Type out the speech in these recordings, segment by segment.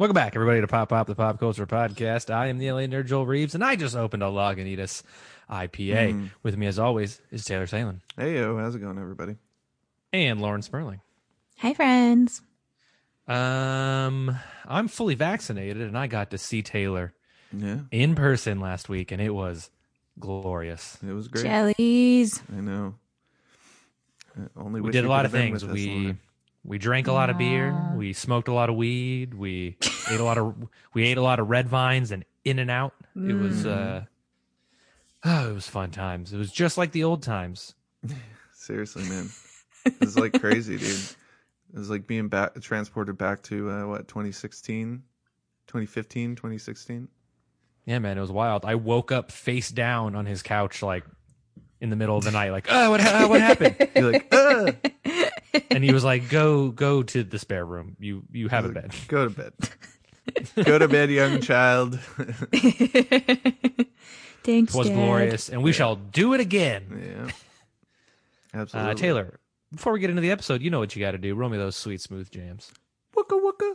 Welcome back, everybody, to Pop Pop, the Pop Culture Podcast. I am the LA nerd Joel Reeves, and I just opened a Lagunitas IPA. Mm. With me, as always, is Taylor Salen Hey yo, how's it going, everybody? and Lauren Sperling. Hi, friends. Um, I'm fully vaccinated, and I got to see Taylor Yeah, in person last week, and it was glorious. it was great. Jellies. I know. I only We did a lot of things. We. us, We drank a lot of beer. We smoked a lot of weed. We ate a lot of we ate a lot of red vines and In and Out. It was uh, oh, it was fun times. It was just like the old times. seriously, man. It was like crazy, dude. It was like being back transported back to uh, what 2016, 2015, 2016. Yeah, man, it was wild. I woke up face down on his couch, like in the middle of the night, like, oh, what, ha- what happened? You're like, uh, And he was like, go, go to the spare room. You, you have a bed. go to bed. go to bed, young child. Thanks, It was Dad. glorious, and we shall do it again. yeah, absolutely. Uh, Taylor, before we get into the episode, you know what you got to do. Roll me those sweet, smooth jams. Wooka wooka.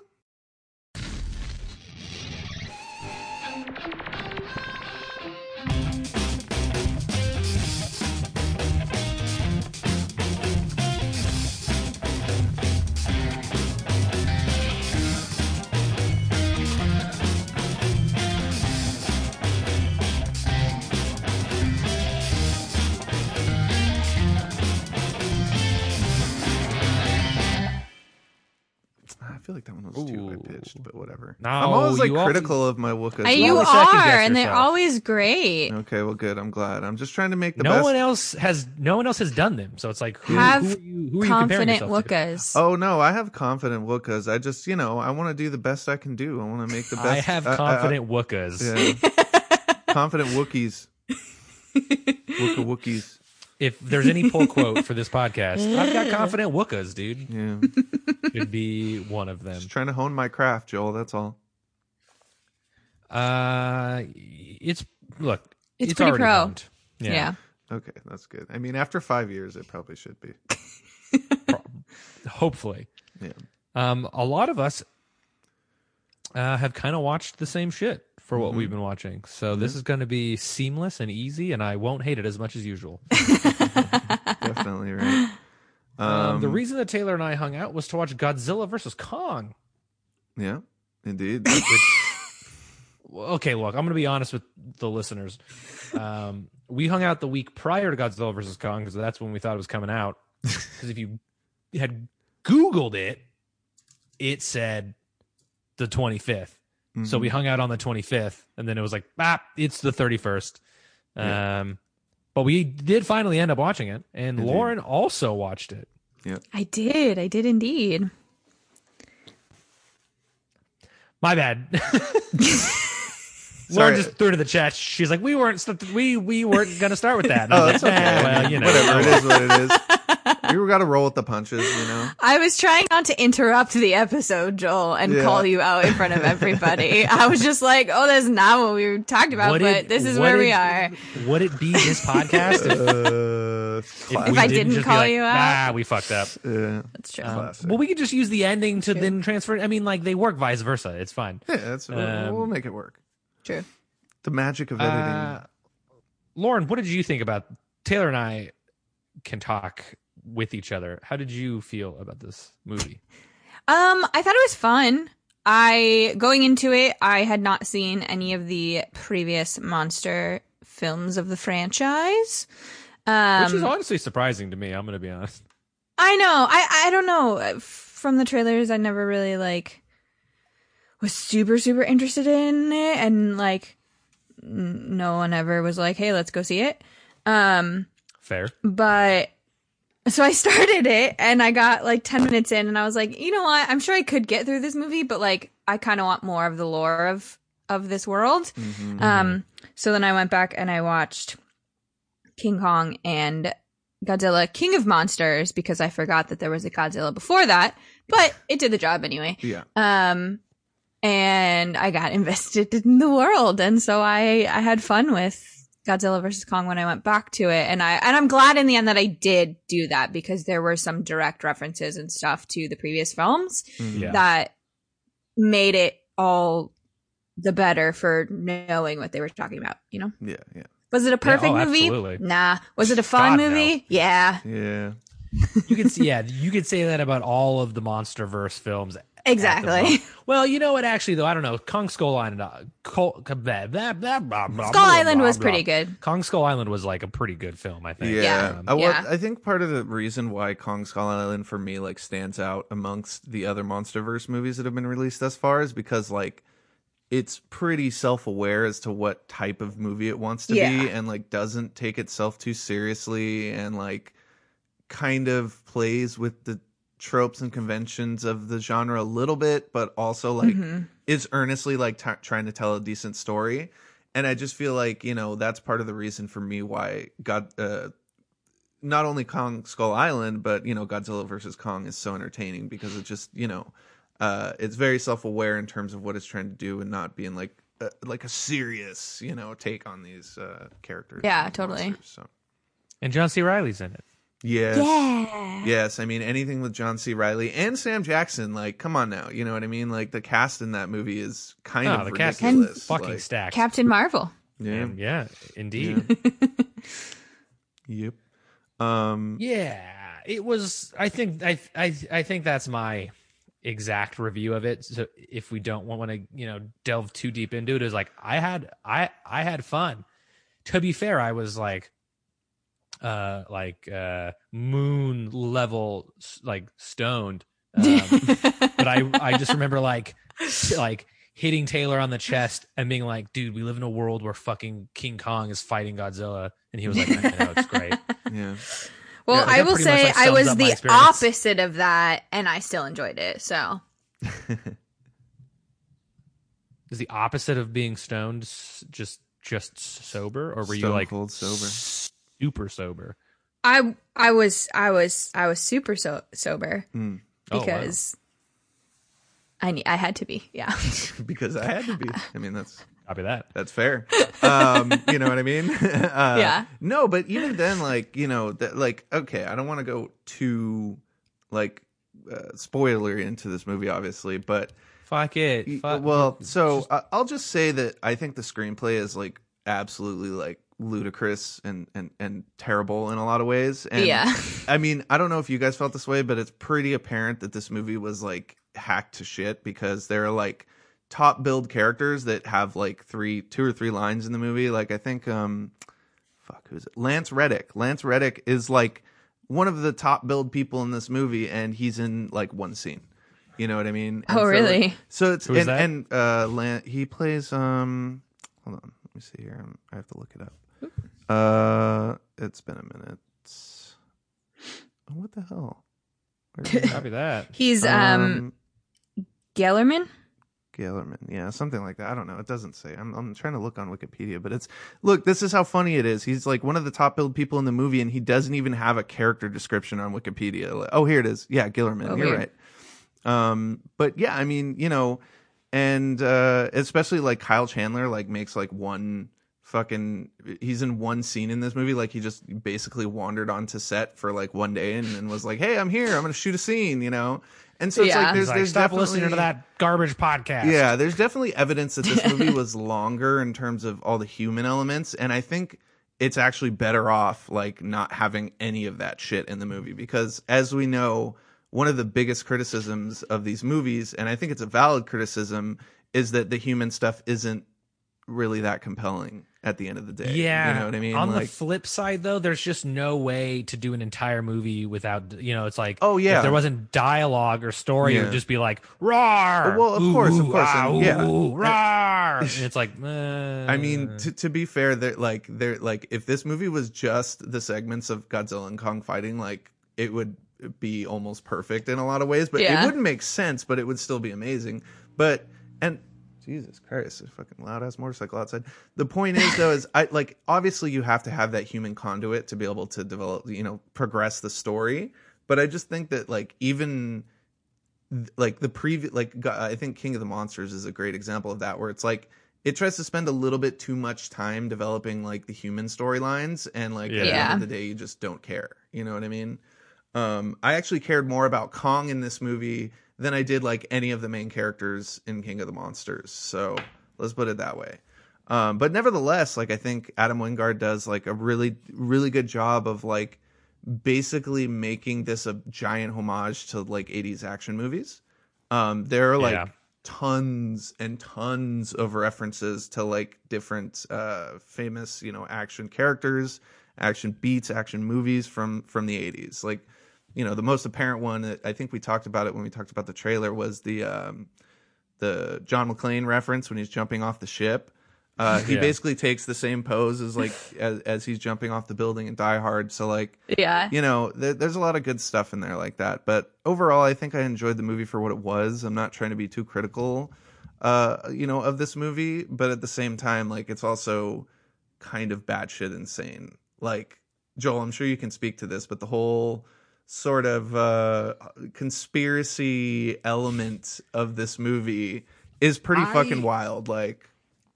Feel like that one was too high pitched, but whatever. No, I'm always like you always- critical of my wookas. Uh, you always are, guess and they're always great. Okay, well, good. I'm glad. I'm just trying to make the no best. one else has, no one else has done them. So it's like, who, Have who are you, who are you comparing Confident yourself to? Wookas. Oh no, I have confident wookas. I just, you know, I want to do the best I can do. I want to make the best. I have I- I- confident wookas. yeah. confident Wookiees. Wooka Wookiees. If there's any pull quote for this podcast, I've got confident wookas, dude. Yeah. Could be one of them. Just trying to hone my craft, Joel. That's all. Uh, it's look, It's pretty already pro. honed. yeah. Okay, that's good. I mean, after five years, it probably should be. hopefully. Yeah. Um, a lot of us uh, have kind of watched the same shit for what we've been watching, so this is going to be seamless and easy, and I won't hate it as much as usual. Definitely right. Um, the Um, reason that Taylor and I hung out was to watch Godzilla versus Kong. Yeah, indeed. Well, Okay, look, I'm going to be honest with the listeners. Um, we hung out the week prior to Godzilla versus Kong because that's when we thought it was coming out. Because if you had Googled it, it said the 25th. So Mm-hmm. we hung out on the 25th, and then it was like, ah, it's the 31st. Yeah. Um, but we did finally end up watching it, and Indeed. Lauren also watched it. Yeah, I did. I did indeed. My bad. Lauren just threw to the chat. She's like, "We weren't, st- we we weren't gonna start with that." And I Oh, that's okay. "Eh, well, you know, Whatever. It is what it is. We got to roll with the punches, you know. I was trying not to interrupt the episode, Joel, and Yeah. call you out in front of everybody. I was just like, "Oh, that's not what we talked about," Would but it- this is would where we are. Would it be this podcast if, Uh, if classic. we I didn't, didn't call like, you out? Ah, we fucked up. yeah, That's true. Um, well, we could just use the ending to then transfer. I mean, like they work vice versa. It's fine. yeah, that's we'll, Um, we'll make it work. true. The magic of editing. Uh, Lauren, what did you think about Taylor and I can talk with each other? How did you feel about this movie? Um, I thought it was fun. I going into it, I had not seen any of the previous monster films of the franchise. Um, Which is honestly surprising to me. I'm going to be honest. I know. I I don't know. From the trailers, I never really like was super super interested in it, and like n- no one ever was like, "Hey, let's go see it." Um, Fair. but so I started it, and I got like ten minutes in, and I was like, you know what? I'm sure I could get through this movie, but like I kind of want more of the lore of of this world. Mhm. Um, so then I went back and I watched King Kong and Godzilla King of Monsters because I forgot that there was a Godzilla before that, but it did the job anyway. yeah, Um, and I got invested in the world, and so I I had fun with Godzilla versus Kong when I went back to it, and I and I'm glad in the end that I did do that because there were some direct references and stuff to the previous films Mhm. Yeah. that made it all the better for knowing what they were talking about. You know, Yeah, yeah, was it a perfect oh, movie? absolutely. Nah. Was it a fun God, no. movie? Yeah, yeah. You could see, yeah, you could say that about all of the MonsterVerse films. At the exactly. Well, you know what? Actually, though, I don't know. Kong Skull Island, uh, Col- blah, blah, blah, blah, blah, blah, Skull Island blah, was blah. pretty good. Kong Skull Island was like a pretty good film, I think. Yeah, Yeah. Um, I, well, Yeah. I think part of the reason why Kong Skull Island for me like stands out amongst the other MonsterVerse movies that have been released thus far is because like it's pretty self-aware as to what type of movie it wants to be and like doesn't take itself too seriously and like kind of plays with the tropes and conventions of the genre a little bit but also like Mhm. is earnestly like t- trying to tell a decent story and i just feel like you know that's part of the reason for me why god uh not only kong skull island but you know godzilla versus kong is so entertaining because it just you know uh it's very self-aware in terms of what it's trying to do and not being like uh, like a serious you know take on these uh characters Yeah, totally. monsters, so And John C. Reilly's in it. Yes Yeah. Yes, I mean anything with John C. Reilly and Sam Jackson. Like, come on now, you know what I mean? Like the cast in that movie is kind Oh, of the cast is ridiculous. Fucking like, stacked. Captain Marvel. yeah, And yeah, indeed. yep. Um, Yeah, it was. I think I I I think that's my exact review of it. So if we don't want to, you know, delve too deep into it, is like I had I I had fun. To be fair, I was like, uh, like uh, moon level, like stoned. Um, but I I just remember like like hitting Taylor on the chest and being like, dude, we live in a world where fucking King Kong is fighting Godzilla, and he was like, I know it's great. yeah. Well, Yeah, I will pretty much, say like, I was the opposite of that, and I still enjoyed it. So is the opposite of being stoned just just sober or were you like cold sober. Super sober I I was I was I was super so sober Mm. Oh, wow. because I ne- I had to be. Yeah. because I had to be. I mean, that's copy that that's fair. Um, you know what I mean? uh, Yeah. No, but even then, like you know, that like okay, I don't want to go too like uh, spoilery into this movie, obviously, but fuck it Fuck- well, so I I'll just say that I think the screenplay is like absolutely like ludicrous and and and terrible in a lot of ways. And Yeah. I mean, I don't know if you guys felt this way, but it's pretty apparent that this movie was like hacked to shit because there are like top build characters that have like three, two or three lines in the movie. Like I think, um, fuck, who's it? Lance Reddick. Lance Reddick is like one of the top build people in this movie, and he's in like one scene. You know what I mean? And Oh, so, really? like, so it's Who is and, that? and uh, Lan- he plays um. Hold on, let me see here. I have to look it up. Uh, it's been a minute. Oh, what the hell? Where is it? copy that He's um Guillerman. Guillerman, yeah, something like that. I don't know. It doesn't say. I'm I'm trying to look on Wikipedia, but it's look. This is how funny it is. He's like one of the top billed people in the movie, and he doesn't even have a character description on Wikipedia. Like, oh, here it is. Yeah, Guillerman. Oh, You're weird. right. Um, but yeah, I mean, you know, and uh especially like Kyle Chandler, like makes like one fucking. He's in one scene in this movie. Like he just basically wandered onto set for like one day and, and was like, "Hey, I'm here. I'm gonna shoot a scene," you know. And so it's Yeah. like there's like, there's stop definitely- listening to that garbage podcast yeah, there's definitely evidence that this movie was longer in terms of all the human elements, and I think it's actually better off like not having any of that shit in the movie because, as we know, one of the biggest criticisms of these movies, and I think it's a valid criticism, is that the human stuff isn't really that compelling at the end of the day. yeah you know what I mean. on the flip side though there's just no way to do an entire movie without you know it's like Oh, yeah. if there wasn't dialogue or story it would just be like roar Well, of ooh, course, of course, ah, and- yeah. ooh, roar and it's like uh, I mean, to, to be fair, there like there like if this movie was just the segments of Godzilla and Kong fighting, like it would be almost perfect in a lot of ways. But Yeah. it wouldn't make sense, but it would still be amazing. But and Jesus Christ, a fucking loud ass motorcycle outside. The point is though, is I like obviously you have to have that human conduit to be able to develop, you know, progress the story. But I just think that like even like the previous like i think king of the monsters is a great example of that where it's like it tries to spend a little bit too much time developing like the human storylines and like at the end of the day you just don't care you know what i mean um i actually cared more about kong in this movie than I did like any of the main characters in King of the Monsters. So let's put it that way. Um, but nevertheless, like I think Adam Wingard does like a really, really good job of like basically making this a giant homage to like 80s action movies. Um, there are like Yeah. tons and tons of references to like different uh, famous, you know, action characters, action beats, action movies from from the 80s. Like, you know, the most apparent one that I think we talked about it when we talked about the trailer was the um, the John McClane reference when he's jumping off the ship. Uh, he Yeah. basically takes the same pose as like as, as he's jumping off the building in Die Hard. So like Yeah. you know, there, there's a lot of good stuff in there like that. But overall, I think I enjoyed the movie for what it was. I'm not trying to be too critical, uh, you know, of this movie, but at the same time, like it's also kind of batshit insane. Like Joel, I'm sure you can speak to this, but the whole sort of uh, conspiracy element of this movie is pretty I- fucking wild. Like,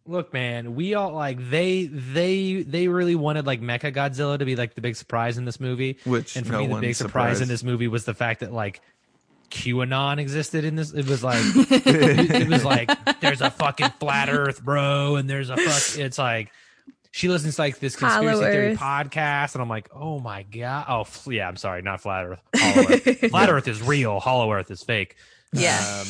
Look, man, we all like they they they really wanted like Mecha Godzilla to be like the big surprise in this movie. Which and for no me, the one's big surprise in this movie was the fact that like QAnon existed in this. It was like it was like there's a fucking flat Earth, bro, and there's a fuck. It's like she listens to like this conspiracy Hollow theory Earth. podcast, and I'm like, oh my god, oh f- yeah, I'm sorry, not flat Earth. Hollow Earth. flat Earth is real. Hollow Earth is fake. Yeah. Um,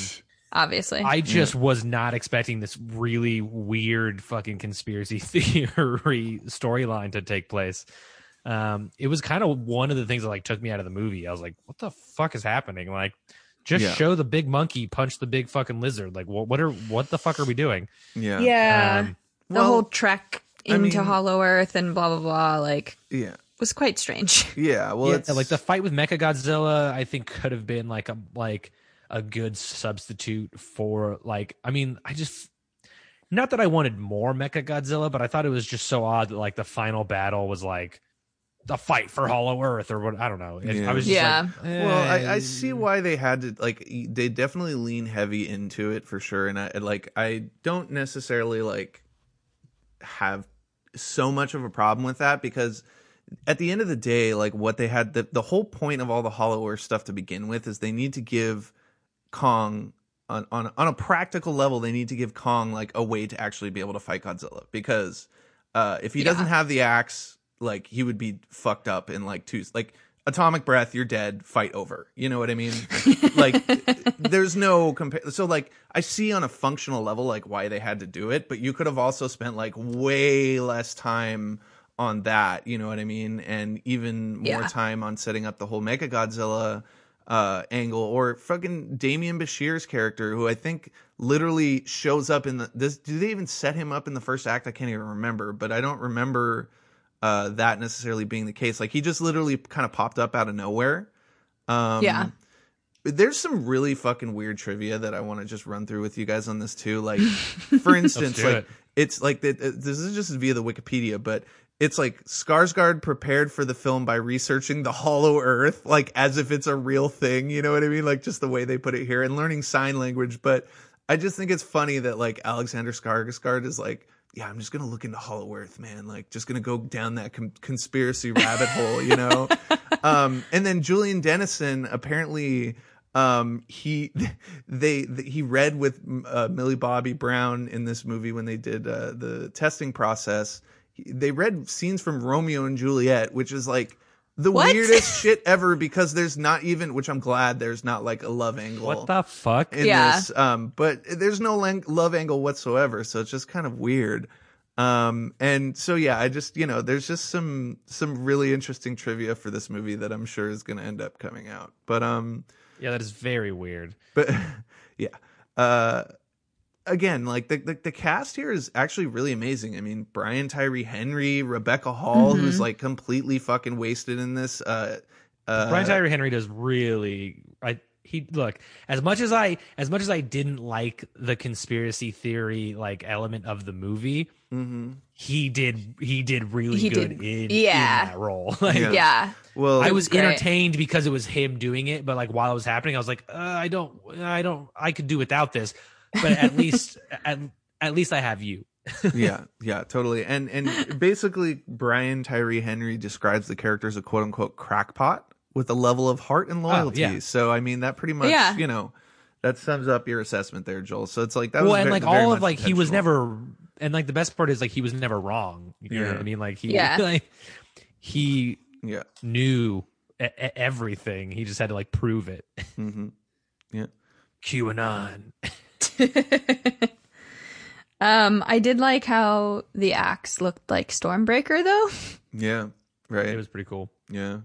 Obviously. I just was not expecting this really weird fucking conspiracy theory storyline to take place. Um, it was kind of one of the things that like took me out of the movie. I was like, "What the fuck is happening?" Like, just Yeah. show the big monkey punch the big fucking lizard. Like, what? What are? What the fuck are we doing? yeah, yeah. Um, the well, whole trek I into mean- Hollow Earth and blah blah blah like yeah, was quite strange. yeah. Well, yeah, it's like the fight with Mecha Godzilla, I think could have been like a like a good substitute for like. I mean, I just not that I wanted more Mecha Godzilla, but I thought it was just so odd that like the final battle was like the fight for Hollow Earth or what. I don't know. It- Yeah. I was just Yeah. like, Well, I, I eh. see why they had to like they definitely lean heavy into it for sure, and I like I don't necessarily like have so much of a problem with that because at the end of the day, like what they had the the whole point of all the Hollow Earth stuff to begin with is they need to give Kong on on on a practical level they need to give Kong like a way to actually be able to fight Godzilla because uh if he Yeah. doesn't have the axe like he would be fucked up in like two like atomic breath you're dead fight over you know what i mean like there's no compa- so like i see on a functional level like why they had to do it but you could have also spent like way less time on that you know what i mean and even more Yeah. time on setting up the whole mecha godzilla uh, angle or fucking Damian Bashir's character, who I think literally shows up in the this. Do they even set him up in the first act? I can't even remember, but I don't remember uh, that necessarily being the case. Like he just literally kind of popped up out of nowhere. Um, Yeah. There's some really fucking weird trivia that I want to just run through with you guys on this too. Like, for instance, like it. it's like the, this is just via the Wikipedia, but it's like Skarsgård prepared for the film by researching the Hollow Earth, like as if it's a real thing. You know what I mean? Like just the way they put it here and learning sign language. But I just think it's funny that like Alexander Skarsgård is like, yeah, I'm just gonna look into Hollow Earth, man. Like just gonna go down that con- conspiracy rabbit hole, you know. um, and then Julian Dennison apparently um he they he read with uh, Millie Bobby Brown in this movie when they did uh, the testing process they read scenes from Romeo and Juliet which is like the What? weirdest shit ever because there's not even which I'm glad there's not like a love angle what the fuck? in Yeah. this um but there's no lang- love angle whatsoever so it's just kind of weird um and so yeah i just you know there's just some some really interesting trivia for this movie that i'm sure is going to end up coming out but um Yeah, that is very weird. but yeah uh again like the, the the cast here is actually really amazing i mean brian tyree henry rebecca hall Mm-hmm. who's like completely fucking wasted in this uh uh Brian Tyree Henry does really. I he look as much as I as much as I didn't like the conspiracy theory like element of the movie. mhm. He did he did really He good did- in, yeah. in that role. Like, Yeah. Yeah. well I was great. entertained because it was him doing it, but like while it was happening, I was like, uh, I don't, I don't, I could do without this. But at least, at, at least I have you. yeah, yeah, totally. And and basically, Brian Tyree Henry describes the character as a quote unquote crackpot with a level of heart and loyalty. yeah. So I mean, that pretty much, Yeah. you know, that sums up your assessment there, Joel. So it's like that well, was and ve- like very all of like he was never, and like the best part is like he was never wrong. You know what I mean? Like he, Yeah. like he yeah. knew e- e- everything. He just had to like prove it. hmm Yeah. QAnon. um, I did like how the axe looked like Stormbreaker, though. Yeah. Right. It was pretty cool. yeah.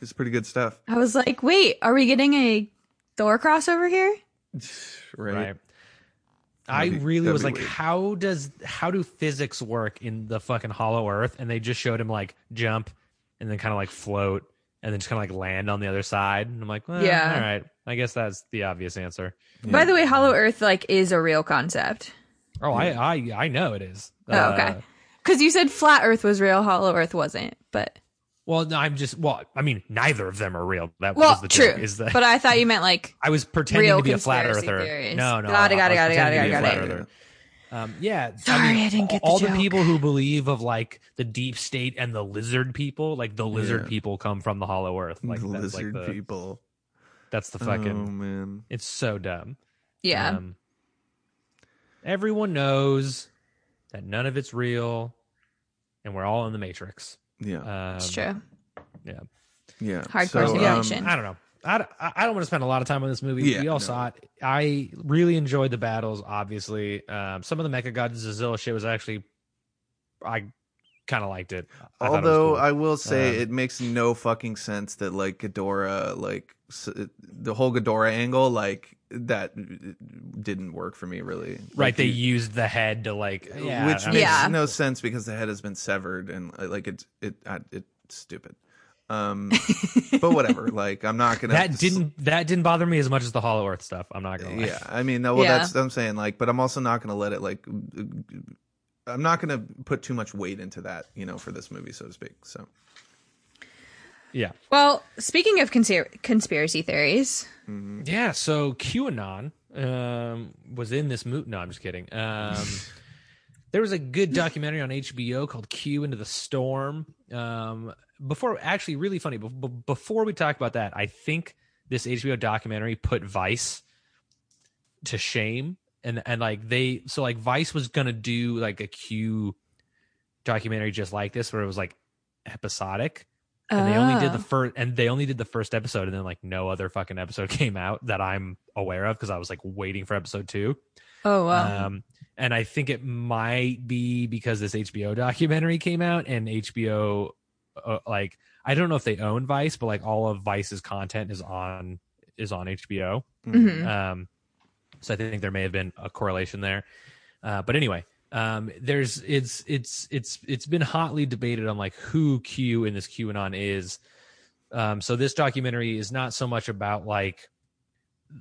It's pretty good stuff. I was like, wait, are we getting a Thor crossover here? Right. right? I be- really was like, weird. how does how do physics work in the fucking Hollow Earth? And they just showed him like jump and then kind of like float and then just kind of like land on the other side. And I'm like, well, Yeah. all right. I guess that's the obvious answer. By the way, Hollow Earth like is a real concept. Oh, I I I know it is. Oh, okay. Uh, Because you said flat Earth was real, Hollow Earth wasn't. But well, no, I'm just well. I mean, neither of them are real. That well, was the true. joke. Is that But I thought you meant like I was pretending real to be a flat conspiracy earther. theories. No, no, Got it, got I it, got it, got it, pretending to be a got it, flat got earther. Um, yeah, Sorry, I didn't get the all joke. the people who believe of like the deep state and the lizard people, like the lizard Yeah. people, come from the Hollow Earth. Like the that's lizard like the people. That's the fucking. Oh man. It's so dumb. yeah. Um, everyone knows that none of it's real, and we're all in the Matrix. Yeah. Um, it's true. Yeah. yeah. hardcore So, um. I don't know. I, don't- I I don't want to spend a lot of time on this movie. Yeah, we all no. saw it. I really enjoyed the battles. Obviously, um, some of the Mecha Godzilla shit was actually, I kind of liked it. I thought it Although cool. I will say Um, it makes no fucking sense that like Ghidorah, like s- the whole Ghidorah angle, like that didn't work for me really. right, Like, they you- used the head to like, yeah, which makes Yeah. no sense because the head has been severed and uh, like it's it I- it's stupid. Um, but whatever. Like I'm not gonna. that didn't that didn't bother me as much as the Hollow Earth stuff. I'm not gonna lie. Yeah, I mean, no, well, Yeah. that's what I'm saying. Like, but I'm also not gonna let it like. I'm not gonna put too much weight into that, you know, for this movie, so to speak. So yeah, Well, speaking of conspir- conspiracy theories, yeah. So QAnon um, was in this movie. No, I'm just kidding. Um, there was a good documentary on HBO called Q Into the Storm. Um, before, actually, really funny. be- be- Before we talk about that, I think this HBO documentary put Vice to shame, and and like they, so like Vice was gonna do like a Q documentary just like this, where it was like episodic. And they only did the Oh. first, and they only did the first episode, and then like no other fucking episode came out that I'm aware of because I was like waiting for episode two. Oh wow. Um, and I think it might be because this HBO documentary came out and HBO, uh, like, I don't know if they own Vice, but like all of Vice's content is on is on HBO. Mhm. Um, so I think there may have been a correlation there. Uh, but anyway, um, there's it's it's it's it's been hotly debated on like who Q in this QAnon is. Um, so this documentary is not so much about like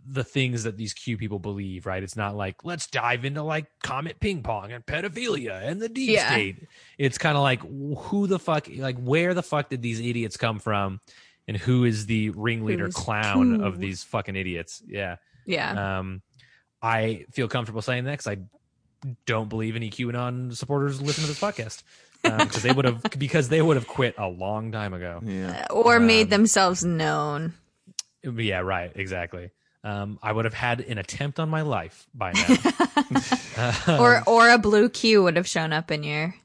the things that these Q people believe, right? It's not like let's dive into like comet ping pong and pedophilia and the deep Yeah. state. It's kind of like who the fuck, like where the fuck did these idiots come from, and who is the ringleader clown Q? of these fucking idiots? Yeah. yeah. Um, I feel comfortable saying that because I don't believe any QAnon supporters listen to this podcast because they would have because they would have quit a long time ago. yeah, or made um, themselves known. Yeah, right, exactly. Um, I would have had an attempt on my life by now. Uh, or or a blue Q would have shown up in your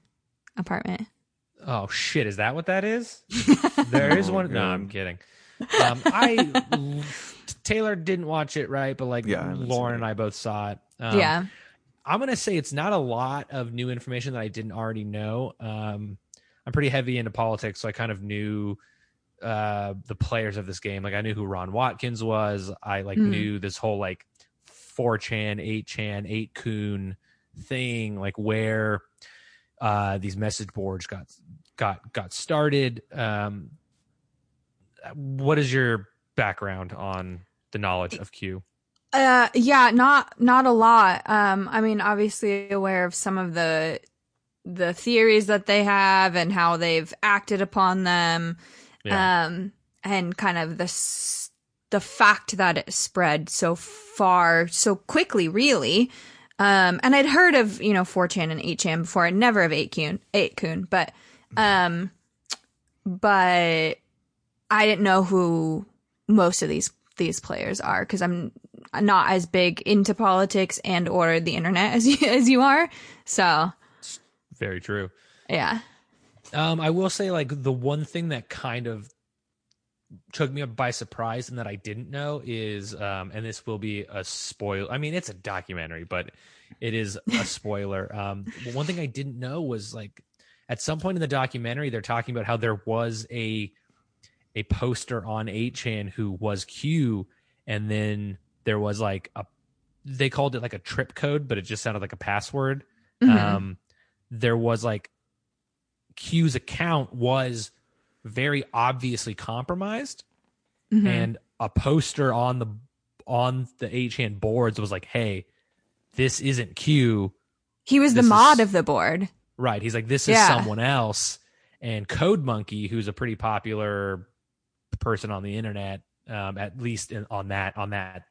apartment. oh shit, is that what that is? There is Oh, one. No, I'm kidding. Um, I Taylor didn't watch it, right? But like Yeah, I haven't seen Lauren and I both saw it. Um, yeah. I'm gonna say it's not a lot of new information that I didn't already know. Um, I'm pretty heavy into politics, so I kind of knew uh, the players of this game. Like I knew who Ron Watkins was. I like Mhm. knew this whole like 4chan, 8chan, 8kun thing, like where uh, these message boards got got got started. Um, what is your background on the knowledge of Q? Uh yeah, not not a lot. Um I mean obviously aware of some of the the theories that they have and how they've acted upon them. Yeah. Um and kind of the the fact that it spread so far so quickly really. Um and I'd heard of, you know, 4chan and 8chan before, I'd never of 8kun, 8kun, but um but I didn't know who most of these these players are because I'm not as big into politics and or the internet as you as you are. So Very true. yeah, Um, I will say, like, the one thing that kind of took me by surprise and that I didn't know is, um, and this will be a spoil. I mean, it's a documentary, but it is a spoiler. um, one thing I didn't know was like, at some point in the documentary, they're talking about how there was a a poster on 8chan who was Q, and then there was like a they called it like a trip code, but it just sounded like a password. Mhm. Um, there was like Q's account was very obviously compromised, Mhm. and a poster on the on the 8chan boards was like, "Hey, this isn't Q." he was the mod is- of the board. Right. He's like, this is Yeah. someone else. And Code Monkey, who's a pretty popular person on the internet, um, at least in, on that on that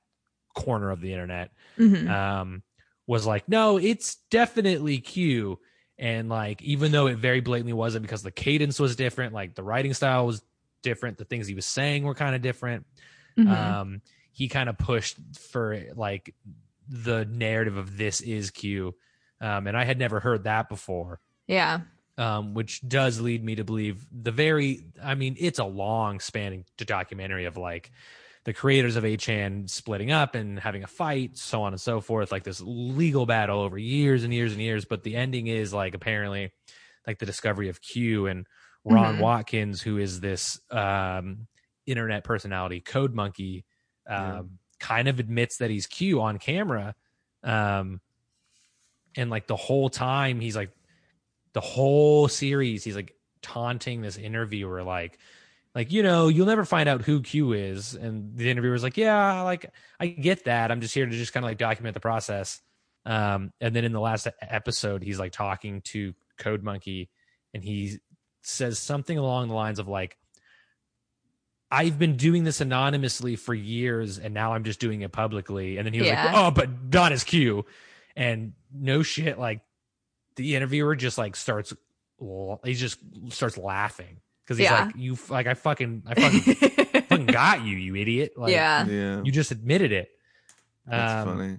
corner of the internet, Mhm. um, was like, no, it's definitely Q. And like, even though it very blatantly wasn't because the cadence was different, like the writing style was different, the things he was saying were kind of different. Mhm. Um, he kind of pushed for like the narrative of this is Q. Um, and I had never heard that before yeah, um, which does lead me to believe the very i mean it's a long spanning documentary of like the creators of 8chan splitting up and having a fight so on and so forth like this legal battle over years and years and years but the ending is like apparently like the discovery of q and ron Mhm. watkins who is this um, internet personality code monkey um, Yeah. kind of admits that he's q on camera um, and like the whole time he's like the whole series he's like taunting this interviewer like like you know you'll never find out who q is and the interviewer's like yeah like i get that i'm just here to just kind of like document the process um and then in the last episode he's like talking to code monkey and he says something along the lines of like I've been doing this anonymously for years and now I'm just doing it publicly. And then he was Yeah. like, Oh, but not as Q. And no shit, like the interviewer just like starts he just starts laughing because he's Yeah. like you like I fucking I fucking fucking got you you idiot like yeah, yeah, you just admitted it that's Um, funny.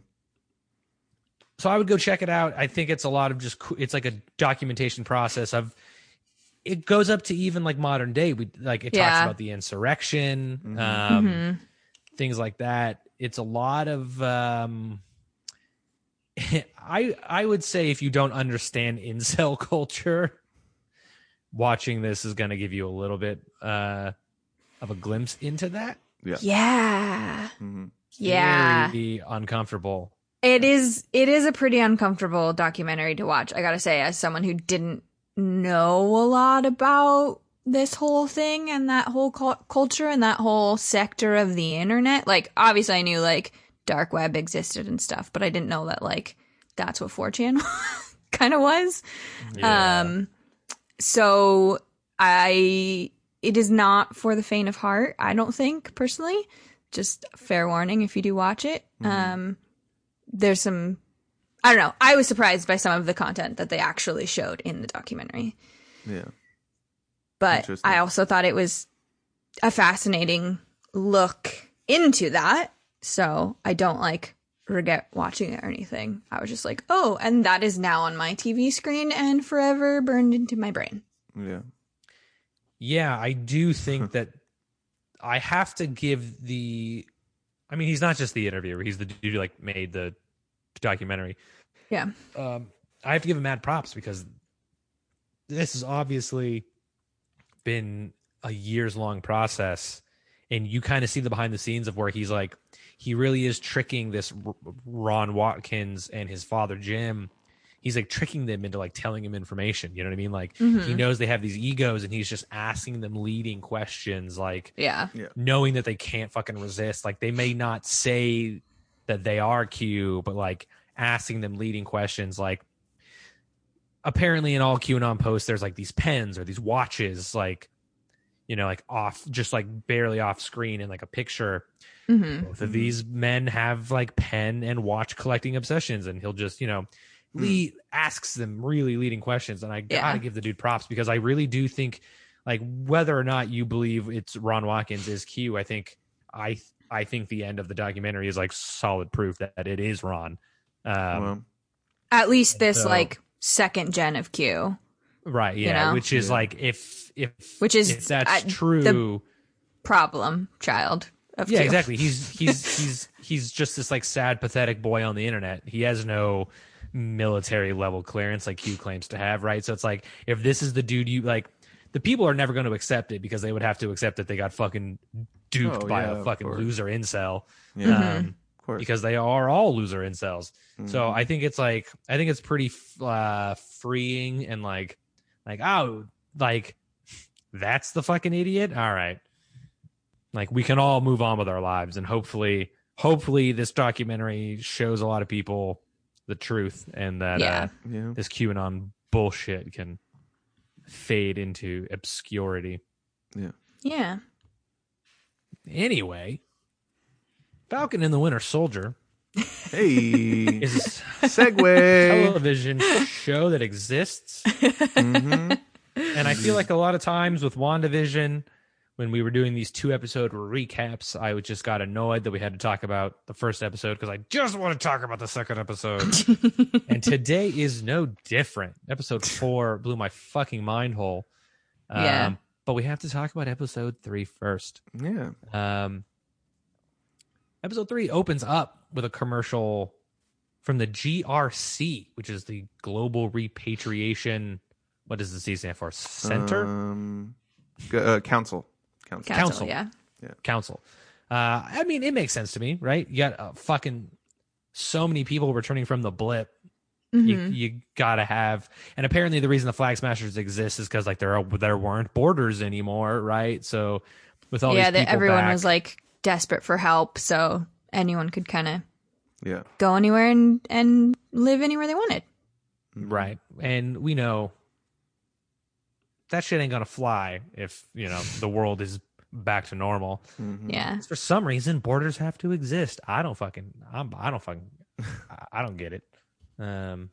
so I would go check it out I think it's a lot of just co- it's like a documentation process of it goes up to even like modern day we like it talks Yeah. about the insurrection Mhm. um Mhm. things like that. It's a lot of um I I would say if you don't understand incel culture, watching this is going to give you a little bit uh of a glimpse into that. yeah, hmm yeah. Very uncomfortable. It is it is a pretty uncomfortable documentary to watch. I got to say as someone who didn't know a lot about this whole thing and that whole cul- culture and that whole sector of the internet. Like obviously I knew like dark web existed and stuff, but I didn't know that like that's what 4chan kind of was. Yeah. Um, so I, it is not for the faint of heart. I don't think personally. Just fair warning if you do watch it. Um, there's some, I don't know. I was surprised by some of the content that they actually showed in the documentary, Yeah. but I also thought it was a fascinating look into that. So I don't like regret watching it or anything. I was just like, oh, and that is now on my TV screen and forever burned into my brain. Yeah. Yeah, I do think that I have to give the. I mean, he's not just the interviewer; he's the dude who like made the documentary. Yeah. Um, I have to give him mad props because this has obviously been a years long process, and you kind of see the behind the scenes of where he's like, he really is tricking this R- Ron Watkins and his father Jim. He's like tricking them into like telling him information. You know what I mean? Like he Mhm. knows they have these egos, and he's just asking them leading questions, like Yeah. knowing that they can't fucking resist. Like they may not say that they are Q, but like asking them leading questions. Like apparently in all QAnon posts, there's like these pens or these watches, like you know, like off, just like barely off screen in like a picture. hmm Both of these men have like pen and watch collecting obsessions, and he'll just you know. Lead, asks them really leading questions and i gotta Yeah. give the dude props because i really do think like whether or not you believe it's Ron Watkins is Q, I think I I think the end of the documentary is like solid proof that, that it is Ron. Um, Well, At least this So- like second gen of Q, right, yeah, know? which is Yeah. like if if Which is, if that's uh, the- true. problem child of yeah, Q. exactly. He's he's he's he's just this like sad, pathetic boy on the internet. He has no military level clearance like Q claims to have, right? So it's like if this is the dude you like, the people are never going to accept it because they would have to accept that they got fucking duped Oh, by yeah, a fucking loser incel. yeah, Mm-hmm. Um, of course. because they are all loser incels. So Mhm. I think it's like I think it's pretty f- uh, freeing and like like oh like that's the fucking idiot. All right, like we can all move on with our lives and hopefully hopefully this documentary shows a lot of people the truth and that Yeah. uh, yeah. this QAnon bullshit can fade into obscurity. Yeah. Yeah. Anyway, Falcon and the Winter Soldier Hey, is segue. television show that exists. hmm And I feel like a lot of times with WandaVision, when we were doing these two episode recaps, I just got annoyed that we had to talk about the first episode because I just want to talk about the second episode. and today is no different. Episode four blew my fucking mind hole. Um, Yeah. But we have to talk about episode three first. Yeah. Um, episode three opens up with a commercial from the GRC, which is the Global Repatriation. What does the C stand for? Center Um, g- uh, council. Council. Council, Council. yeah. Council. Uh, I mean, it makes sense to me, right? You got uh, fucking so many people returning from the blip. You, Mhm. you gotta have, and apparently the reason the Flag Smashers exist is because like there are there weren't borders anymore, right? So with all yeah, these that people everyone back- was like desperate for help, so anyone could kind of Yeah. go anywhere and and live anywhere they wanted. Right. And we know that shit ain't gonna fly if, you know, the world is back to normal. Mhm. Yeah. For some reason, borders have to exist. I don't fucking I'm I don't fucking I- I don't get it. Um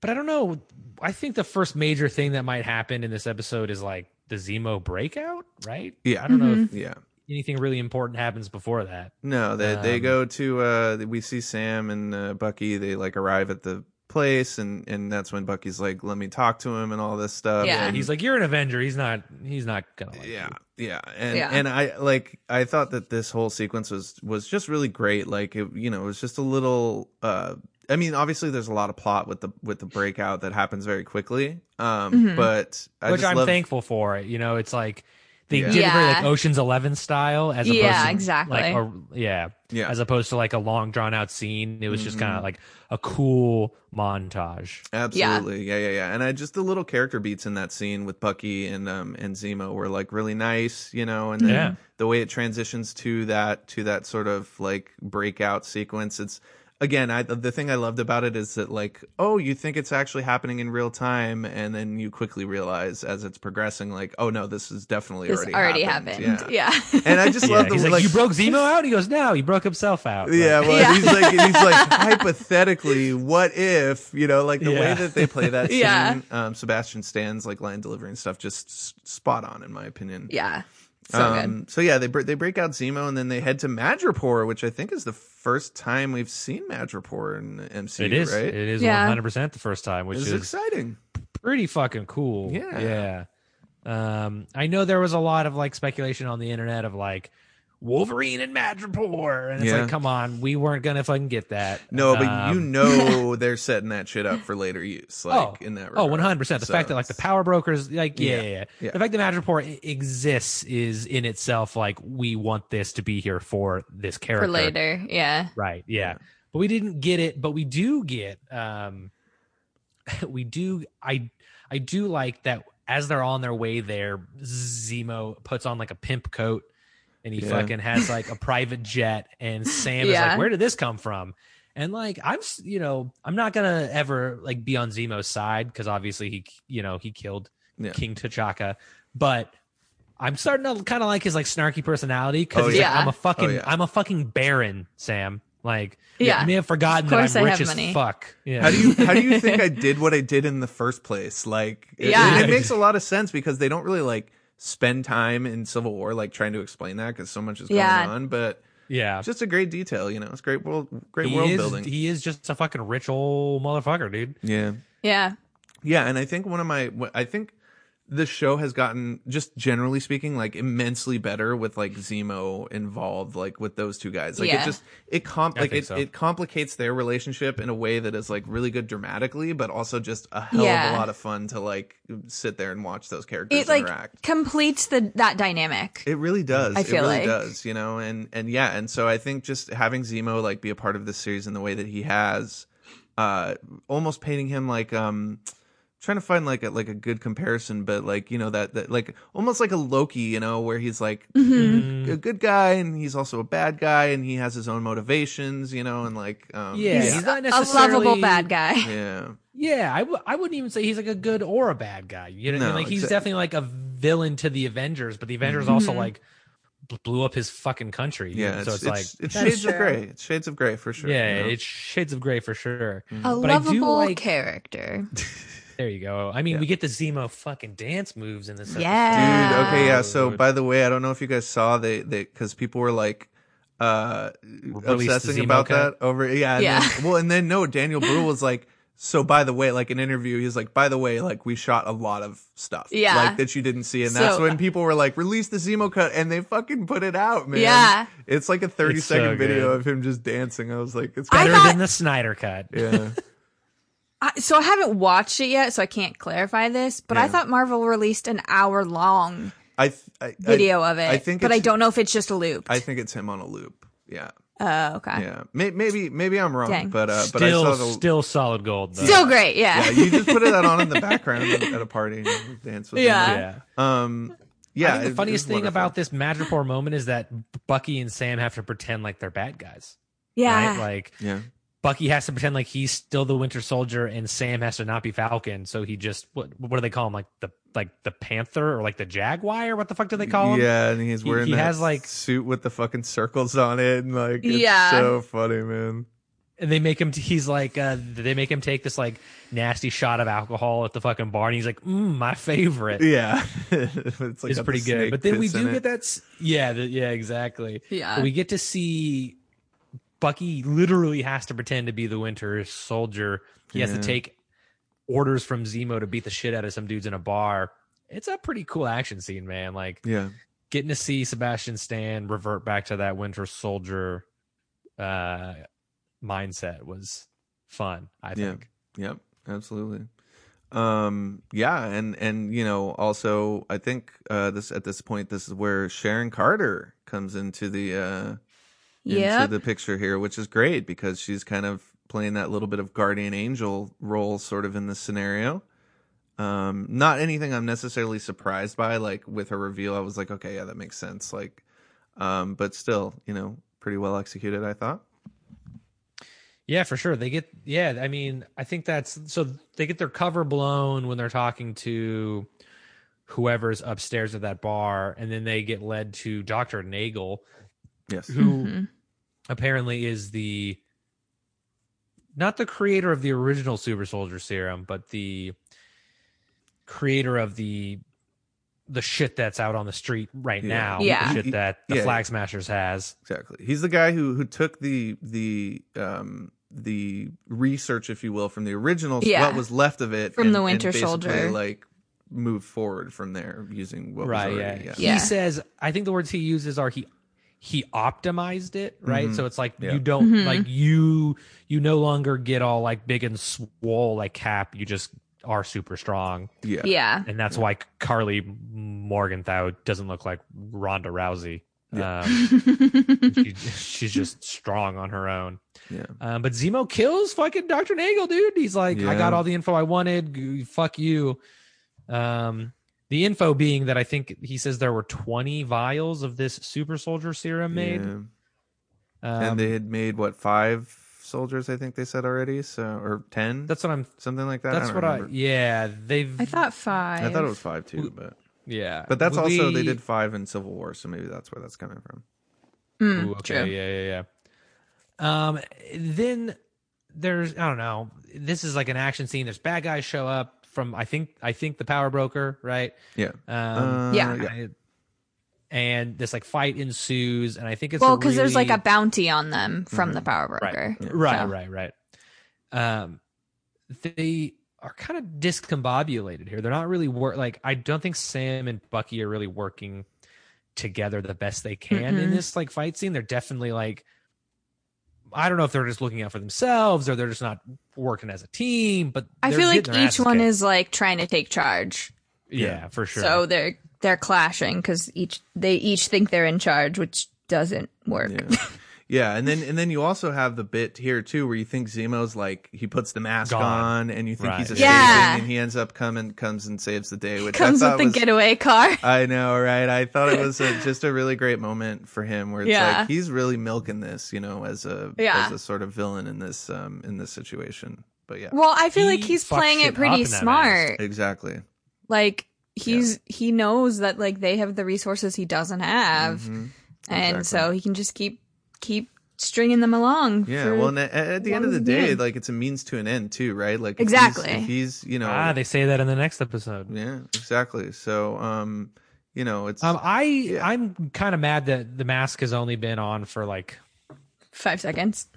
but I don't know. I think the first major thing that might happen in this episode is like the Zemo breakout, right? Yeah. I don't know if Yeah. Anything really important happens before that. No, they they Um, go to uh we see Sam and uh, Bucky, they like arrive at the place and and that's when Bucky's like let me talk to him and all this stuff. Yeah. And- He's like, You're an Avenger. He's not he's not gonna like yeah you. yeah and Yeah. and i like i thought that this whole sequence was was just really great like it you know it was just a little uh i mean obviously there's a lot of plot with the with the breakout that happens very quickly um Mhm. but I which just I'm love, thankful for. It you know, it's like they Yeah. did it very like Yeah. Ocean's Eleven style, as opposed Yeah, to exactly. like a, yeah, yeah as opposed to like a long drawn out scene. It was just kind of like a cool montage. absolutely yeah. yeah yeah and i just the little character beats in that scene with bucky and um and zemo were like really nice you know and then Yeah. the way it transitions to that to that sort of like breakout sequence it's again i the thing i loved about it is that like oh you think it's actually happening in real time and then you quickly realize as it's progressing like oh no this is definitely This already, already happened. happened. yeah Yeah. and i just Yeah, love the he's like, like "You broke Zemo out." He goes, "No, he broke himself out." Like, yeah, well, Yeah. he's like, he's like, hypothetically, what if, you know, like the way that they play that scene, Yeah. um, Sebastian Stan's like line delivery and stuff, just s- spot on in my opinion. yeah. So good. um, so yeah, they br- they break out Zemo and then they head to Madripoor, which I think is the first time we've seen Madripoor in the MCU, it is. right? It is Yeah. 100 percent the first time, which It's is exciting. pretty fucking cool. Yeah. Yeah. Um, I know there was a lot of like speculation on the internet of like Wolverine and Madripoor, and it's Yeah. like, come on, we weren't gonna fucking get that. No, but you Um, know they're setting that shit up for later use, like oh, in that. Oh, regard. 100 percent. The So fact that like the power brokers, like yeah, Yeah, yeah, yeah. yeah. The fact that Madripoor exists is in itself like we want this to be here for this character For later. Yeah. Right. Yeah. Yeah. But we didn't get it, but we do get um we do I I do like that as they're on their way there, Zemo puts on like a pimp coat and he Yeah. fucking has like a private jet and Sam is like, Where did this come from? And like I'm you know, I'm not gonna ever like be on Zemo's side because obviously he you know, he killed Yeah. King T'Chaka, but I'm starting to kind of like his like snarky personality because Oh, yeah. like, I'm a fucking Oh, yeah. I'm a fucking baron, Sam. Like, Yeah. you may have forgotten Of that course I'm I rich have as money. fuck. Yeah. How do you how do you think I did what I did in the first place? Like, it, Yeah. it makes a lot of sense because they don't really like spend time in Civil War like trying to explain that because so much is going Yeah. on. But Yeah. it's just a great detail, you know. It's great world, great he world is, building. He is just a fucking rich old motherfucker, dude. yeah. Yeah. Yeah, and I think one of my, I think the show has gotten, just generally speaking, like immensely better with like Zemo involved, like with those two guys. Like it just it comp I like it, so. it complicates their relationship in a way that is like really good dramatically, but also just a hell of a lot of fun to like sit there and watch those characters It like interact. completes the that dynamic. It really does. I feel it really like. does, you know, and and yeah, and so I think just having Zemo like be a part of this series in the way that he has, uh, almost painting him like um, trying to find like a like a good comparison, but like you know that that like almost like a Loki, you know, where he's like Mm-hmm. a good guy and he's also a bad guy and he has his own motivations, you know, and like um, Yeah, He's he's not necessarily a lovable bad guy. yeah, Yeah, I w- I wouldn't even say he's like a good or a bad guy. You know, what I mean? like he's exa- definitely like a villain to the Avengers, but the Avengers Mm-hmm. also like blew up his fucking country. yeah. so It's, it's, it's, like it's That's shades of gray. It's shades of gray for sure. yeah, you know? it's shades of gray for sure. A But I do lovable like- character. There you go. I mean, Yeah. we get the Zemo fucking dance moves in this. Yeah. Dude, okay, yeah. So, by the way, I don't know if you guys saw they they because people were like uh Released obsessing about cut? that over yeah and Yeah. then- well and then no daniel Brühl was like so by the way like an interview he's like by the way like we shot a lot of stuff Yeah. like that you didn't see and that's So- when people were like release the zemo cut and they fucking put it out man Yeah. it's like a 30 It's so video of him just dancing i was like it's Better thought- than the Snyder cut. yeah I, so I haven't watched it yet, so I can't clarify this. But I thought Marvel released an hour long I, th- I video I, of it. I think but I don't know if it's just a loop. i think it's him on a loop yeah Oh, okay. yeah May- maybe maybe i'm wrong Dang. but uh but i Still, saw the still solid gold. Though. Still great, yeah. yeah, you just put that on in the background at a party and you dance with Yeah. them. yeah. Um, yeah. I think the funniest it's thing wonderful. about this Madripoor moment is that Bucky and Sam have to pretend like they're bad guys. yeah. Right? Like yeah, Bucky has to pretend like he's still the Winter Soldier, and Sam has to not be Falcon. So he just what what do they call him? Like the like the Panther or like the Jaguar? What the fuck do they call him? yeah, and he's wearing he that has, like- suit with the fucking circles on it, and like it's Yeah. so funny, man. And they make him. He's like uh, they make him take this like nasty shot of alcohol at the fucking bar, and he's like, mm, my favorite. Yeah, it's like It's got the pretty good. But then we bits in do it. get that. Yeah, the, yeah, exactly. Yeah. But we get to see Bucky literally has to pretend to be the Winter Soldier. He has to take orders from Zemo to beat the shit out of some dudes in a bar. It's a pretty cool action scene, man. Like Yeah, getting to see Sebastian Stan revert back to that Winter Soldier uh, mindset was fun. I Yeah. think. Yep, absolutely. Um, yeah, and and you know, also I think uh this at this point this is where Sharon Carter comes into the uh into the picture here, which is great because she's kind of playing that little bit of guardian angel role sort of in this scenario. Um, not anything I'm necessarily surprised by, like with her reveal, I was like, okay, yeah, that makes sense. Like, um, but still, you know, pretty well executed, I thought. Yeah, for sure. They get yeah, I mean, I think that's so they get their cover blown when they're talking to whoever's upstairs at that bar, and then they get led to Dr. Nagel, Yes. who Mhm. Apparently is the not the creator of the original super soldier serum, but the creator of the the shit that's out on the street right Yeah. now. Yeah. The shit that the Yeah. Flag Smashers has. Exactly. He's the guy who who took the the um the research, if you will, from the original, Yeah. what was left of it, From and- the and Winter Soldier. like moved forward from there using what right was already. Yeah. Yeah. he says i think the words he uses are he he optimized it right Mhm. so it's like Yeah. you don't Mhm. like you you no longer get all like big and swole like cap you just are super strong Yeah. Yeah. and that's why karli morgenthau doesn't look like ronda rousey Yeah. um, she, she's just strong on her own Yeah. um, but Zemo kills fucking Dr. Nagel, dude. He's like, I got all the info I wanted. Fuck you. Um, the info being that I think he says there were 20 vials of this super soldier serum made. Yeah. Um, and they had made what five soldiers? I think they said already. So or ten, that's what I'm, something like that. that's I what don't I, yeah, they've, I thought five. I thought it was five too, but yeah. but that's also they did five in Civil War, so maybe that's where that's coming from. Mm, Ooh, okay, true. yeah, yeah, yeah. Um, then there's I don't know. This is like an action scene. There's bad guys show up. From I think I think the power broker, right? Yeah. Um, Uh, Yeah. I- and this like fight ensues, and I think it's well, because because there's like a bounty on them from the power right, broker. right, So- right, right. Um, they are kind of discombobulated here. They're not really work. Like I don't think Sam and Bucky are really working together the best they can in Mm-mm. this like fight scene. They're definitely like. I don't know if they're just looking out for themselves or they're just not working as a team, but I feel like each one kicked. is like trying to take charge. yeah, for sure. So they're they're clashing because each they each think they're in charge, which doesn't work. Yeah. Yeah, and then and then you also have the bit here too where you think Zemo's like he puts the mask Gone. on and you think Right. he's escaping Yeah. and he ends up coming comes and saves the day, which Comes I with the was, getaway car. I know, right? I thought it was a, just a really great moment for him where it's Yeah. like he's really milking this, you know, as a Yeah. as a sort of villain in this um in this situation. But yeah. Well, I feel like he's playing it pretty in that smart. Exactly. Like he's he knows that like they have the resources he doesn't have, Mhm. and exactly. so he can just keep keep stringing them along. Yeah, for- well, and at, at the end of the day, can. like it's a means to an end too, right? Like if he's- Exactly. If he's, you know, ah, they say that in the next episode. yeah, exactly. So, um, you know, it's Um, I I'm kind of mad that the mask has only been on for like five seconds.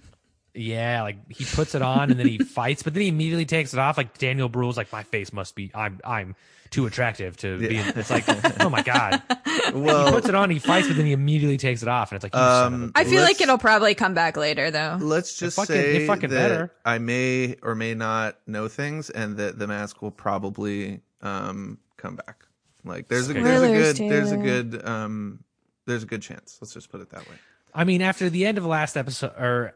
yeah, like he puts it on and then he fights, but then he immediately takes it off. Like Daniel Bruhl's like my face must be I'm I'm too attractive to be. In, it's like oh my god. he puts it on, he fights, but then he immediately takes it off, and it's like you son of a- Um, I feel like it'll probably come back later, though. Let's just fucking- say fucking that better. I may or may not know things, and that the mask will probably um come back. Like there's a there's a Spoilers, good there's a good um there's a good chance. Let's just put it that way. I mean, after the end of the last episode, or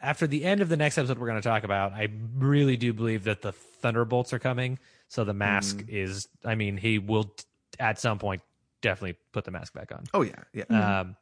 after the end of the next episode, we're going to talk about. I really do believe that the thunderbolts are coming. So the mask Mm. is. I mean, he will at some point definitely put the mask back on. Oh yeah, yeah. Um,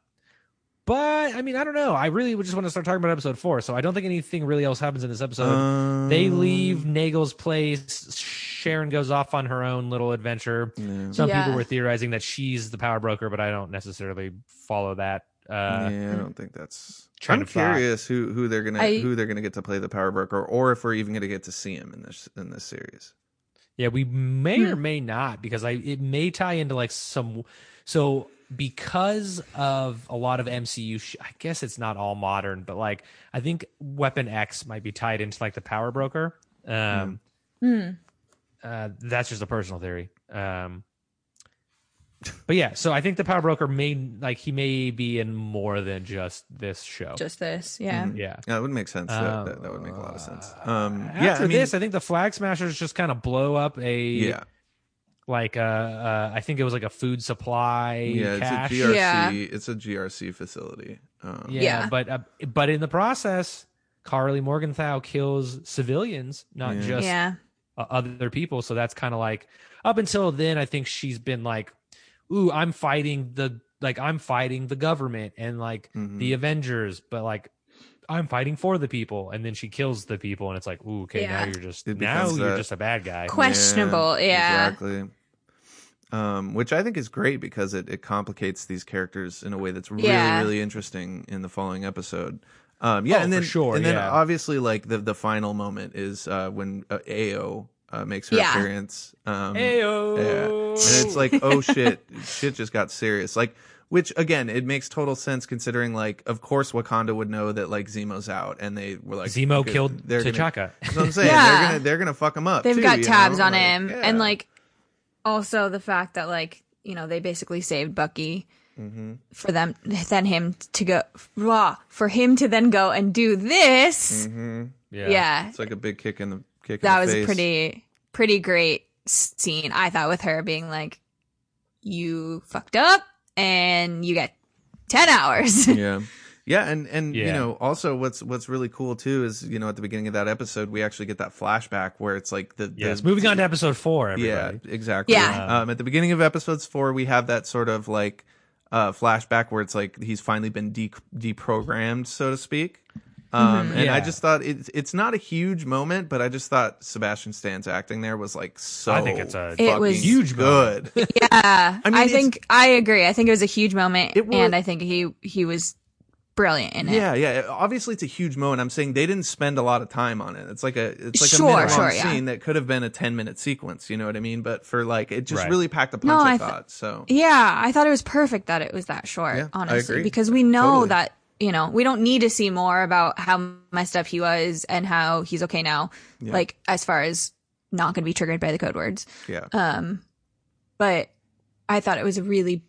but I mean, I don't know. I really would just want to start talking about episode four. So I don't think anything really else happens in this episode. Um, they leave Nagel's place. Sharon goes off on her own little adventure. Yeah. Some people were theorizing that she's the power broker, but I don't necessarily follow that. Uh, yeah, I don't think that's. train I'm of thought. curious who who they're gonna I- who they're gonna get to play the power broker, or if we're even gonna get to see him in this in this series. Yeah, we may or Hmm. may not because I it may tie into like some so because of a lot of MCU sh- I guess it's not all modern, but like I think Weapon X might be tied into like the power broker. Um Hmm. uh that's just a personal theory. Um but yeah, so I think the power broker may like he may be in more than just this show. Just this, yeah. Mhm. yeah. Yeah, that would make sense. That, Um, that, that would make a lot of sense. Um, After yeah, I mean, this, I think the Flag Smashers just kind of blow up a yeah, like uh, uh I think it was like a food supply yeah. cache. It's a GRC. Yeah. It's a GRC facility. Um, yeah, Yeah. but uh, but in the process, Karli Morgenthau kills civilians, not Yeah. just Yeah. uh, other people. So that's kind of like up until then, I think she's been like, "Ooh, I'm fighting the like I'm fighting the government and like Mhm. the Avengers," but like. I'm fighting for the people, and then she kills the people, and it's like, ooh, okay, Yeah. now you're just It now becomes you're that- just a bad guy. Questionable, yeah. exactly. Um, which I think is great because it, it complicates these characters in a way that's really Yeah. really interesting in the following episode. Um, yeah, Oh, and for then sure, and then yeah. obviously like the the final moment is uh, when uh, Ayo uh, makes her Yeah. appearance. Um, Ayo. Yeah. And it's like, oh shit, shit just got serious. Like, which again, it makes total sense considering, like, of course, Wakanda would know that like Zemo's out, and they were like, Zemo okay, killed they're gonna- T'Chaka. That's what I'm saying. Yeah. They're gonna they're gonna fuck him up. They've too, got tabs know? on Like, him, yeah. and like also the fact that like you know they basically saved Bucky Mhm. for them, then him to go raw for him to then go and do this. Mhm. Yeah. Yeah, It's like a big kick in the kick. in that the was a pretty pretty great scene I thought with her being like, "You fucked up, and you get ten hours." yeah yeah and and you know also what's what's really cool too is you know at the beginning of that episode we actually get that flashback where it's like the, Yes. the Moving on to episode four, everybody. Yeah, exactly. Yeah. Um, at the beginning of episodes four, we have that sort of like uh, flashback where it's like he's finally been de- deprogrammed, so to speak. Um, And Yeah. I just thought it's it's not a huge moment, but I just thought Sebastian Stan's acting there was like so. I think it's a It was- Huge good. yeah, I, mean, it's- think I agree. I think it was a huge moment, It was- and I think he he was brilliant in it. Yeah, yeah. Obviously, it's a huge moment. I'm saying they didn't spend a lot of time on it. It's like a it's like Sure, a minute long sure, yeah. scene that could have been a ten minute sequence. You know what I mean? But for like, it just Right. really packed a punch. No, I I th- thought so. Yeah, I thought it was perfect that it was that short, Yeah, I honestly, agree. because we know Totally. that, you know, we don't need to see more about how messed up he was and how he's okay now. Yeah. Like, as far as not going to be triggered by the code words. Yeah, Um, but I thought it was a really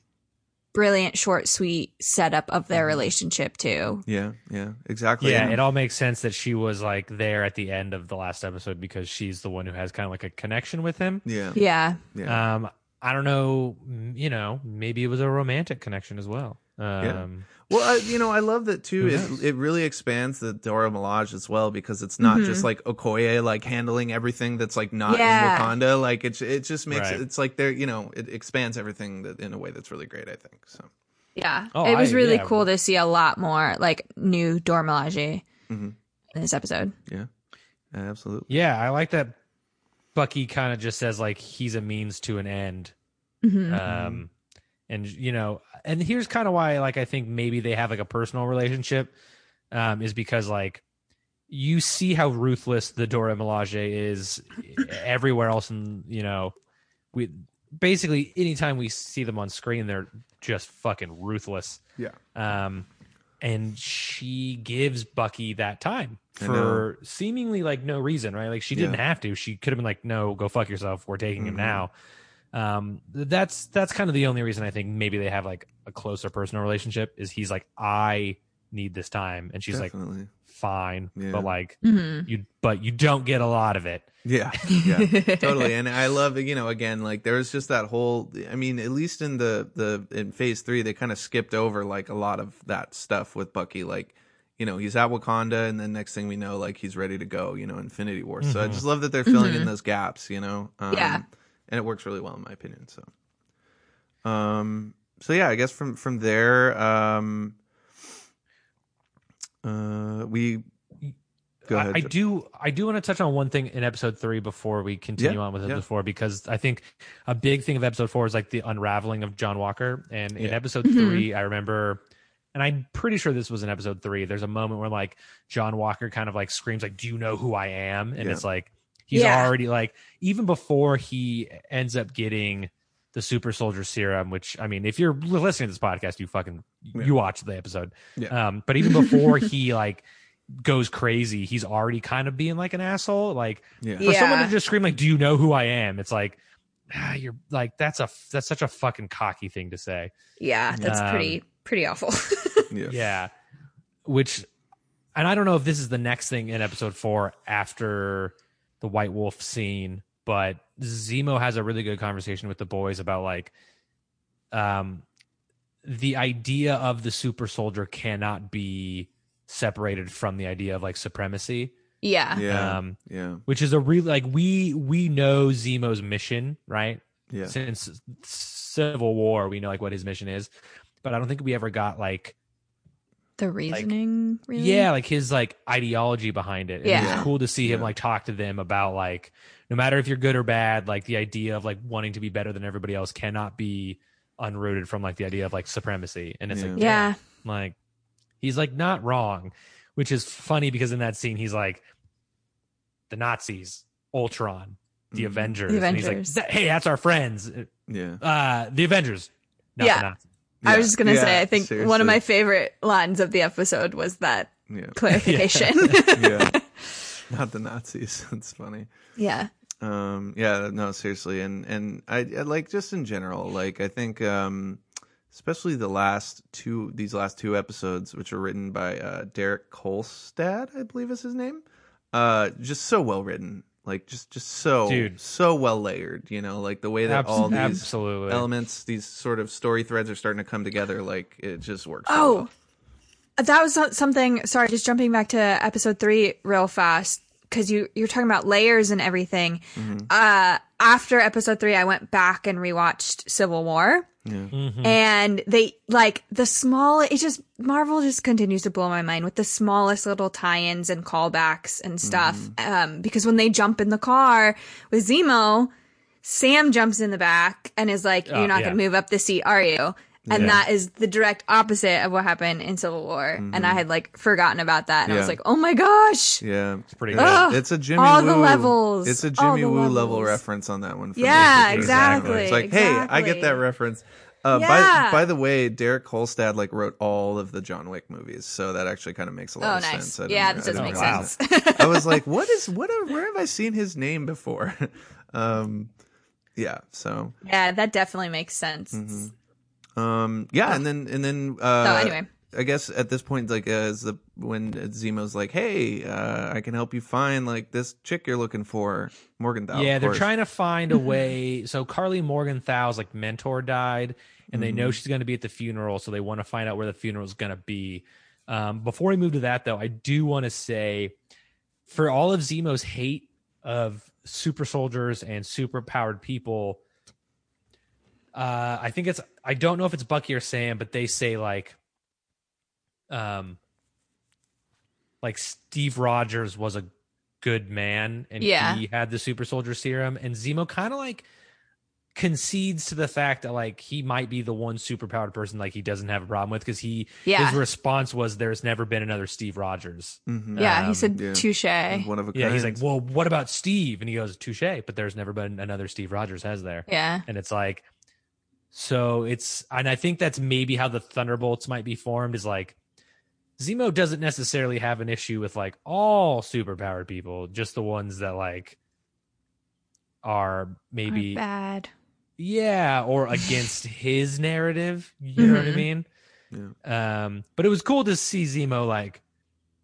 brilliant, short, sweet setup of Mm-hmm. their relationship, too. yeah, yeah. Exactly. Yeah, And- it all makes sense that she was like there at the end of the last episode because she's the one who has kind of like a connection with him. yeah, Yeah. yeah. Um, I don't know, you know, maybe it was a romantic connection as well. Um, Well, I, you know, I love that too. It, it really expands the Dora Milaje as well because it's not Mhm. just like Okoye like handling everything that's like not Yeah. in Wakanda. Like it, it just makes Right. it, it's like they're you know it expands everything that, in a way that's really great. I think so. Yeah. Oh, it was I- really yeah. cool to see a lot more, like, new Dora Milaje Mhm. in this episode. Yeah, absolutely. yeah, I like that. Bucky kind of just says like he's a means to an end. hmm um and you know and here's kind of why like i think maybe they have like a personal relationship um is because like you see how ruthless the dora milaje is everywhere else and you know we basically anytime we see them on screen they're just fucking ruthless Yeah. um and she gives bucky that time for seemingly like no reason right like she didn't Yeah. have to she could have been like no go fuck yourself we're taking him Mhm. now um that's that's kind of the only reason i think maybe they have like a closer personal relationship is he's like i need this time and she's like fine Yeah. but like hmm you but you don't get a lot of it Yeah, yeah, totally. And I love, you know, again, like there was just that whole. I mean, at least in the the in Phase Three, they kind of skipped over like a lot of that stuff with Bucky. Like, you know, he's at Wakanda, and then next thing we know, like he's ready to go. You know, Infinity War. So I Mhm. just love that they're filling in Mhm. those gaps. You know, um, Yeah. And it works really well in my opinion. So, um, so yeah, I guess from from there, um, uh, we go I, ahead. I Jeff. do I do want to touch on one thing in episode three before we continue Yeah, on with yeah. episode four because I think a big thing of episode four is like the unraveling of John Walker. And in Yeah. episode Mhm. three, I remember and I'm pretty sure this was in episode three, there's a moment where like John Walker kind of like screams like, Do you know who I am? And Yeah. it's like he's Yeah. already like even before he ends up getting the super soldier serum, which I mean, if you're listening to this podcast, you fucking Yeah. you watch the episode. Yeah. Um, but even before he like goes crazy, he's already kind of being like an asshole. Like yeah. for someone to just scream like, "Do you know who I am?" It's like ah, you're like that's a that's such a fucking cocky thing to say. Yeah, that's Um, pretty pretty awful. yeah. Yeah, which and I don't know if this is the next thing in episode four after the White Wolf scene, but Zemo has a really good conversation with the boys about like um the idea of the super soldier cannot be separated from the idea of like supremacy yeah. Yeah. um yeah. which is a really like we we know zemo's mission right Yeah. since civil war we know like what his mission is but i don't think we ever got like The reasoning, really? yeah like his like ideology behind it and Yeah. it's cool to see him Yeah. like talk to them about like no matter if you're good or bad like the idea of like wanting to be better than everybody else cannot be unrooted from like the idea of like supremacy and it's like Yeah. like he's like not wrong which is funny because in that scene he's like the nazis ultron the Mhm. avengers The and he's like hey that's our friends Yeah. uh the avengers not Yeah. the nazis I was just gonna Yeah, say, I think one of my favorite lines of the episode was that Yeah. clarification. yeah. Not the Nazis. That's funny. yeah. Um, yeah, no, seriously. And, and I, I like just in general, like, I think, um, especially the last two, these last two episodes, which are written by, uh, Derek Kolstad, I believe is his name. Uh, just so well written. Like, just, just so, Dude. so well layered, you know, like the way that Abs- all these absolutely elements, these sort of story threads are starting to come together. Like, it just works. so Oh, well. that was something. Sorry, just jumping back to episode three real fast because you you're talking about layers and everything. Mm-hmm. Uh, after episode three, I went back and rewatched Civil War, Yeah. Mhm. and they like the small. It just Marvel just continues to blow my mind with the smallest little tie-ins and callbacks and stuff. Mm-hmm. Um, because when they jump in the car with Zemo, Sam jumps in the back and is like, Oh, "You're not yeah. going to move up the seat, are you?" And Yeah. that is the direct opposite of what happened in Civil War. And I had like forgotten about that. And I was like, oh my gosh. Yeah, It's pretty Yeah. Ugh, it's a Jimmy all Woo. the levels, It's a Jimmy the Woo level reference on that one. For me. Yeah, exactly. It's like, hey, I get that reference. Uh, Yeah. By by the way, Derek Kolstad like wrote all of the John Wick movies, so that actually kind of makes a lot Oh, of nice. sense. I didn't- Yeah, this does didn't make realize sense. I was like, what is what? Where have I seen his name before? um, yeah. So yeah, that definitely makes sense. Um, yeah, and then and then uh, So anyway. I guess at this point, like, as the when Zemo's like, "Hey, uh, I can help you find like this chick you're looking for, Morgenthau." yeah, of they're course. trying to find a way. So Karli Morgenthau's like mentor died, and they know Mm-hmm. she's going to be at the funeral, so they want to find out where the funeral is going to be. Um, before we move to that, though, I do want to say, for all of Zemo's hate of super soldiers and super powered people, uh, I think it's I don't know if it's Bucky or Sam, but they say like, um, like Steve Rogers was a good man and Yeah. he had the super soldier serum, and Zemo kind of like concedes to the fact that like he might be the one superpowered person like he doesn't have a problem with because he Yeah. his response was there's never been another Steve Rogers. Mhm. Yeah, Um, he said yeah. touche. one of a Yeah, he's like, well, what about Steve? And he goes, touche, but there's never been another Steve Rogers, has there? Yeah. And it's like, so it's, and I think that's maybe how the Thunderbolts might be formed is like, Zemo doesn't necessarily have an issue with like all superpowered people, just the ones that like are maybe, Are bad. yeah, or against his narrative. You know what I Mhm. mean? Um, but it was cool to see Zemo like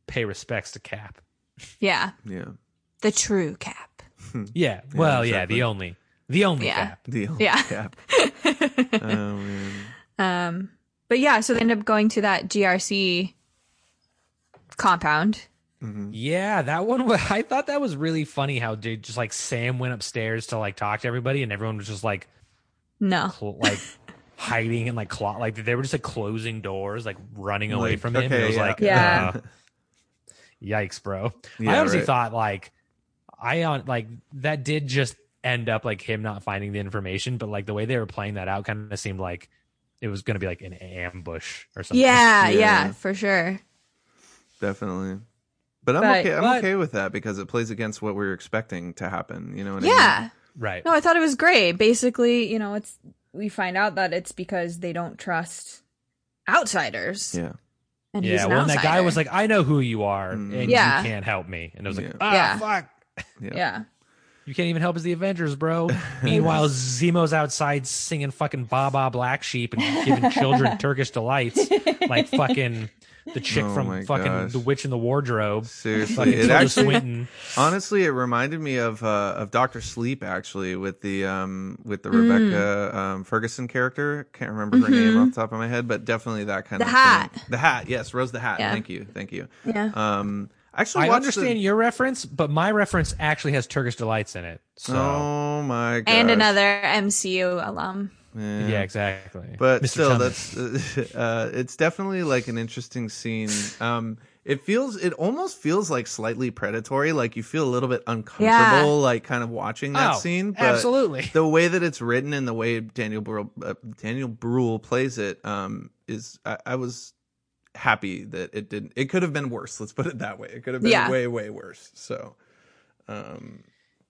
pay respects to Cap. Yeah. yeah, The true cap. Yeah. Well, yeah, exactly. the only, the only Yeah. Cap. deal. Yeah. Cap. oh man. Um, but yeah, so they end up going to that GRC compound. Yeah, that one. wa- I thought that was really funny. How dude, just like Sam went upstairs to like talk to everybody, and everyone was just like, No. cl- like hiding and like clo- like they were just like closing doors, like running away Like, from him. okay, it was yeah. like, Yeah. uh, yikes, bro. Yeah, I honestly right. thought like, I on like that did just end up like him not finding the information, but like the way they were playing that out kind of seemed like it was going to be like an ambush or something. Yeah, yeah, Yeah. for sure. Definitely. But I'm But- okay. I'm but- okay with that because it plays against what we are expecting to happen. You know what I mean? Yeah. right. No, I thought it was great. Basically, you know, it's we find out that it's because they don't trust outsiders. Yeah. And Yeah, an well, that guy was like, "I know who you are, and Yeah. you can't help me." And it was like, Yeah. "Ah, Yeah. fuck, Yeah. Yeah. You can't even help us, the Avengers, bro." Meanwhile, Zemo's outside singing fucking "Baba Black Sheep" and giving children Turkish delights, like fucking the chick Oh from fucking gosh. The Witch in the Wardrobe. Seriously, it actually Swinton. honestly it reminded me of uh, of Doctor Sleep actually with the um with the Mm. Rebecca um, Ferguson character. Can't remember her name off the top of my head, but definitely that kind Mm-hmm. The of hat. Thing. The hat, yes, Rose the Hat. Yeah. Thank you, thank you. Yeah. Um, actually, I understand The, your reference, but my reference actually has Turkish delights in it. So oh my god! and another MCU alum. yeah, exactly. but Mr. still Chumley. that's uh, it's definitely like an interesting scene um it feels it almost feels like slightly predatory like you feel a little bit uncomfortable Yeah. like kind of watching that Oh, scene but absolutely. the way that it's written and the way daniel Brühl, uh, daniel Bruhl plays it um is I, I was happy that it didn't it could have been worse let's put it that way it could have been Yeah. way way worse so um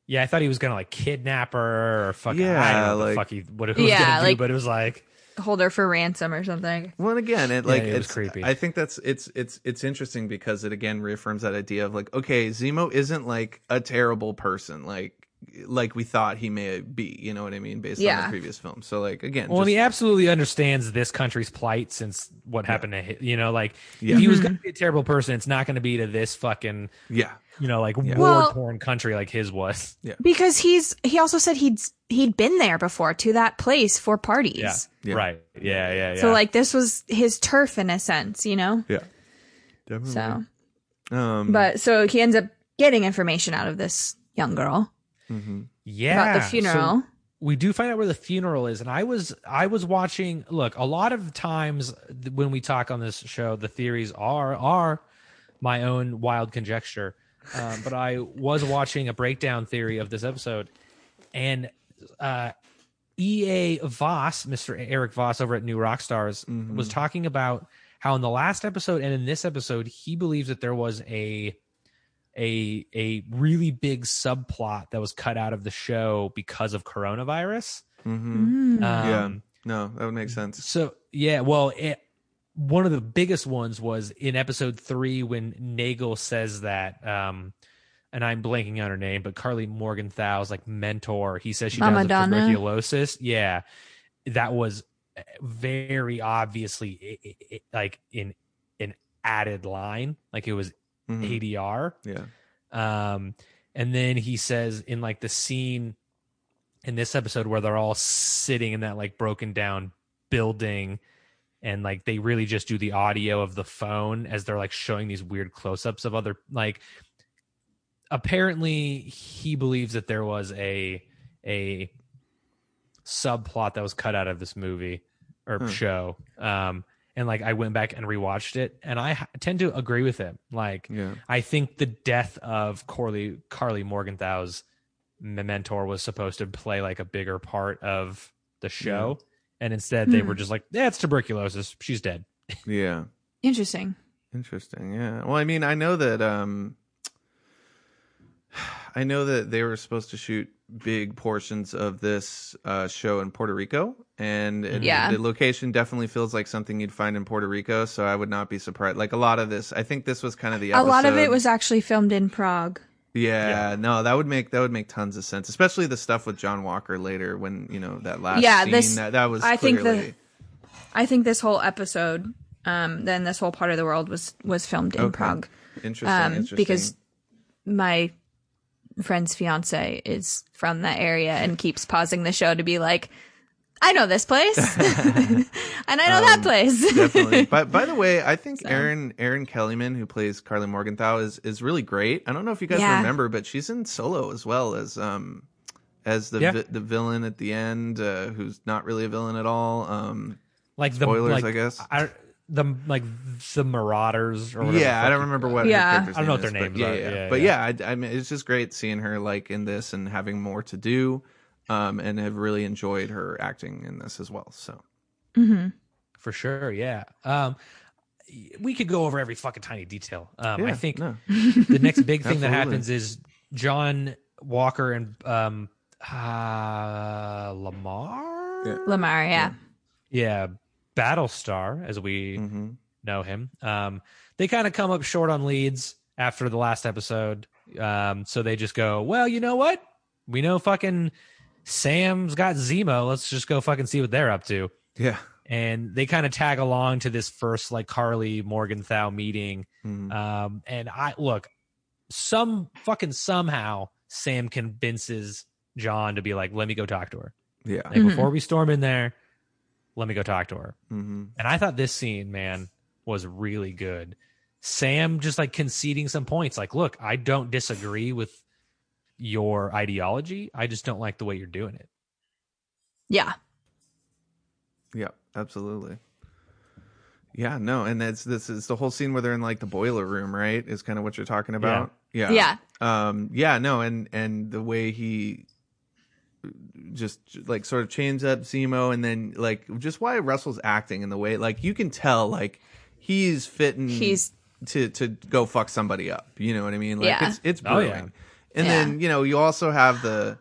Yeah, I thought he was gonna like kidnap her or fuck. I Yeah, don't know what like- the fuck he what he was Yeah, gonna do, like- but it was like Hold her for ransom or something. Well, and again, it like it was it's creepy. I think that's it's it's it's interesting because it again reaffirms that idea of like, okay, Zemo isn't like a terrible person, like like we thought he may be. You know what I mean, based on the previous film. So like again, Well, just- he absolutely understands this country's plight since what happened to him. You know, like Yeah. if he was going to be a terrible person, it's not going to be to this fucking, yeah, you know, like Well- war torn country like his was. Because he's he also said he'd he'd been there before to that place for parties. Yeah. Yeah. Right. Yeah. Yeah. Yeah. So like this was his turf in a sense, you know? yeah, definitely. So um, but so he ends up getting information out of this young girl yeah. about the So funeral. we do find out where the funeral is, and I was I was watching. Look, a lot of times when we talk on this show, the theories are are my own wild conjecture. Um, but I was watching a breakdown theory of this episode, and uh, EA Voss, Mr. Erik Voss over at New Rockstars, Mhm. was talking about how in the last episode and in this episode, he believes that there was a a a really big subplot that was cut out of the show because of coronavirus. hmm Mm. Yeah. Um, No, that would make sense. So yeah, well, it, one of the biggest ones was in episode three when Nagel says that, um, and I'm blanking on her name, but Karli Morgenthau's like mentor. He says she Mama dies of tuberculosis. Yeah, that was very obviously i- i- i- like in an added line, like it was Mhm. ADR. Yeah. Um, and then he says in like the scene in this episode where they're all sitting in that like broken down building and like they really just do the audio of the phone as they're like showing these weird close-ups of other like apparently he believes that there was a a subplot that was cut out of this movie or Hmm. show um and like I went back and rewatched it and I tend to agree with him like Yeah. I think the death of Karli Karli Morgenthau's mentor was supposed to play like a bigger part of the show, and instead they Hmm. were just like, "Yeah, it's tuberculosis. She's dead." Yeah. Interesting. Interesting. Yeah. Well, I mean, I know that um I know that they were supposed to shoot big portions of this uh, show in Puerto Rico, and it, Yeah. the location definitely feels like something you'd find in Puerto Rico. So I would not be surprised. Like a lot of this, I think this was kind of the A lot of it was actually filmed in Prague. Yeah, no, that would make that would make tons of sense, especially the stuff with John Walker later when you know that last Yeah, scene this- that, that was I think the- clearly I think this whole episode, um, then this whole part of the world was was filmed in Okay. Prague. interesting, um, interesting. because my friend's fiance is from that area and keeps pausing the show to be like, I know this place, and I know that Um, place. definitely. But by the way, I think So. Erin Erin Kellyman, who plays Karli Morgenthau, is is really great. I don't know if you guys Yeah. remember, but she's in Solo as well as um as the Yeah. vi- the villain at the end, uh, who's not really a villain at all. Um, Like Spoilers, the like, I guess. I, the like the Marauders or whatever. yeah, I don't remember what. her Yeah. character's I don't know what their is, names but are. Yeah, yeah. Yeah, but yeah. yeah, I, I mean, it's just great seeing her like in this and having more to do. Um, and have really enjoyed her acting in this as well. So hmm for sure. Yeah. Um, we could go over every fucking tiny detail. Um, I yeah, think no. the next big thing that Absolutely. happens is John Walker and um, uh, Lamar. Yeah. Lamar, yeah. yeah, Battlestar, as we hmm know him. Um, they kind of come up short on leads after the last episode. Um, so they just go, well, you know what? We know fucking Sam's got Zemo. Let's just go fucking see what they're up to. yeah. And they kind of tag along to this first like Karli Morgenthau meeting. Mhm. Um, and I look, some fucking somehow Sam convinces John to be like, let me go talk to her. yeah. Like Mhm. before we storm in there, let me go talk to her. hmm And I thought this scene, man, was really good. Sam just like conceding some points. Like, look, I don't disagree with your ideology. I just don't like the way you're doing it. Yeah. Yeah, absolutely. Yeah, no, and that's this is the whole scene where they're in like the boiler room, right? Is kind of what you're talking about. Yeah. Yeah. Um yeah, no, and and the way he just like sort of chains up Zemo and then like just Wyatt Russell's acting in the way like you can tell like he's fitting He's to to go fuck somebody up. You know what I mean? Like Yeah. it's it's Oh, brewing. yeah. And Yeah. then, you know, you also have the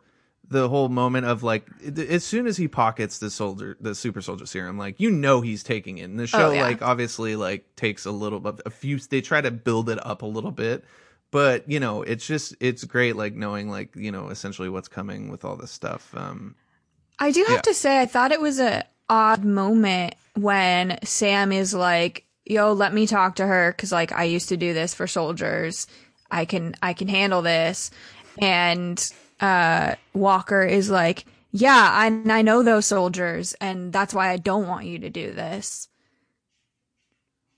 the whole moment of like th- as soon as he pockets the soldier the super soldier serum, like you know he's taking it. And the oh, show Oh, yeah. like obviously like takes a little bit a few they try to build it up a little bit. But, you know, it's just it's great like knowing like, you know, essentially what's coming with all this stuff. Um I do have Yeah. to say, I thought it was a odd moment when Sam is like, "Yo, let me talk to her because like I used to do this for soldiers. I can I can handle this." And uh, Walker is like, "Yeah, I I know those soldiers, and that's why I don't want you to do this."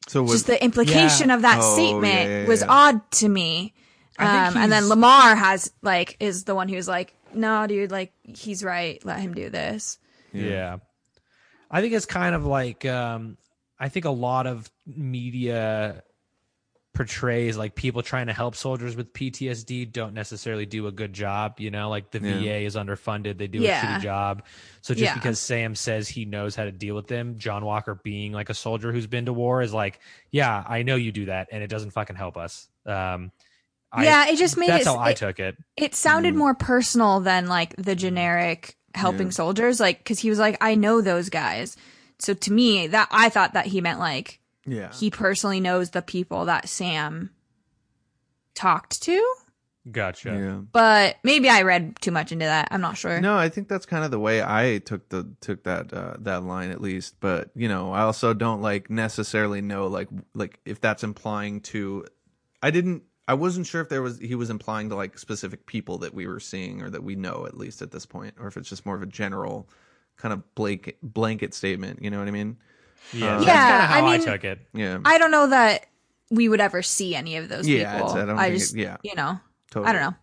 So was Just the implication of that Oh, statement yeah, yeah, was odd to me. Um, and then Lamar has like is the one who's like, "No, dude, like he's right. Let him do this." Yeah. I think it's kind of like um I think a lot of media portrays like people trying to help soldiers with PTSD don't necessarily do a good job. You know, like the Yeah. VA is underfunded; they do Yeah. a shitty job. So just Yeah. because Sam says he knows how to deal with them, John Walker being like a soldier who's been to war is like, yeah, I know you do that, and it doesn't fucking help us. Um, I- yeah, it just made that's it. how I it, took it. it sounded more personal than like the generic helping Yeah. soldiers. Like, because he was like, I know those guys. So to me, that I thought that he meant like Yeah. he personally knows the people that Sam talked to. Gotcha. Yeah. But maybe I read too much into that. I'm not sure. No, I think that's kind of the way I took the took that uh, that line at least. But you know, I also don't like necessarily know like like if that's implying to. I didn't. I wasn't sure if there was he was implying to like specific people that we were seeing or that we know at least at this point, or if it's just more of a general kind of blanket blanket statement. You know what I mean? Yeah, Uh, that's Yeah, kind of how I I, mean- took it. Yeah. I don't know that we would ever see any of those Yeah, people. it's- I don't think it- just, yeah. you know, totally. I don't know.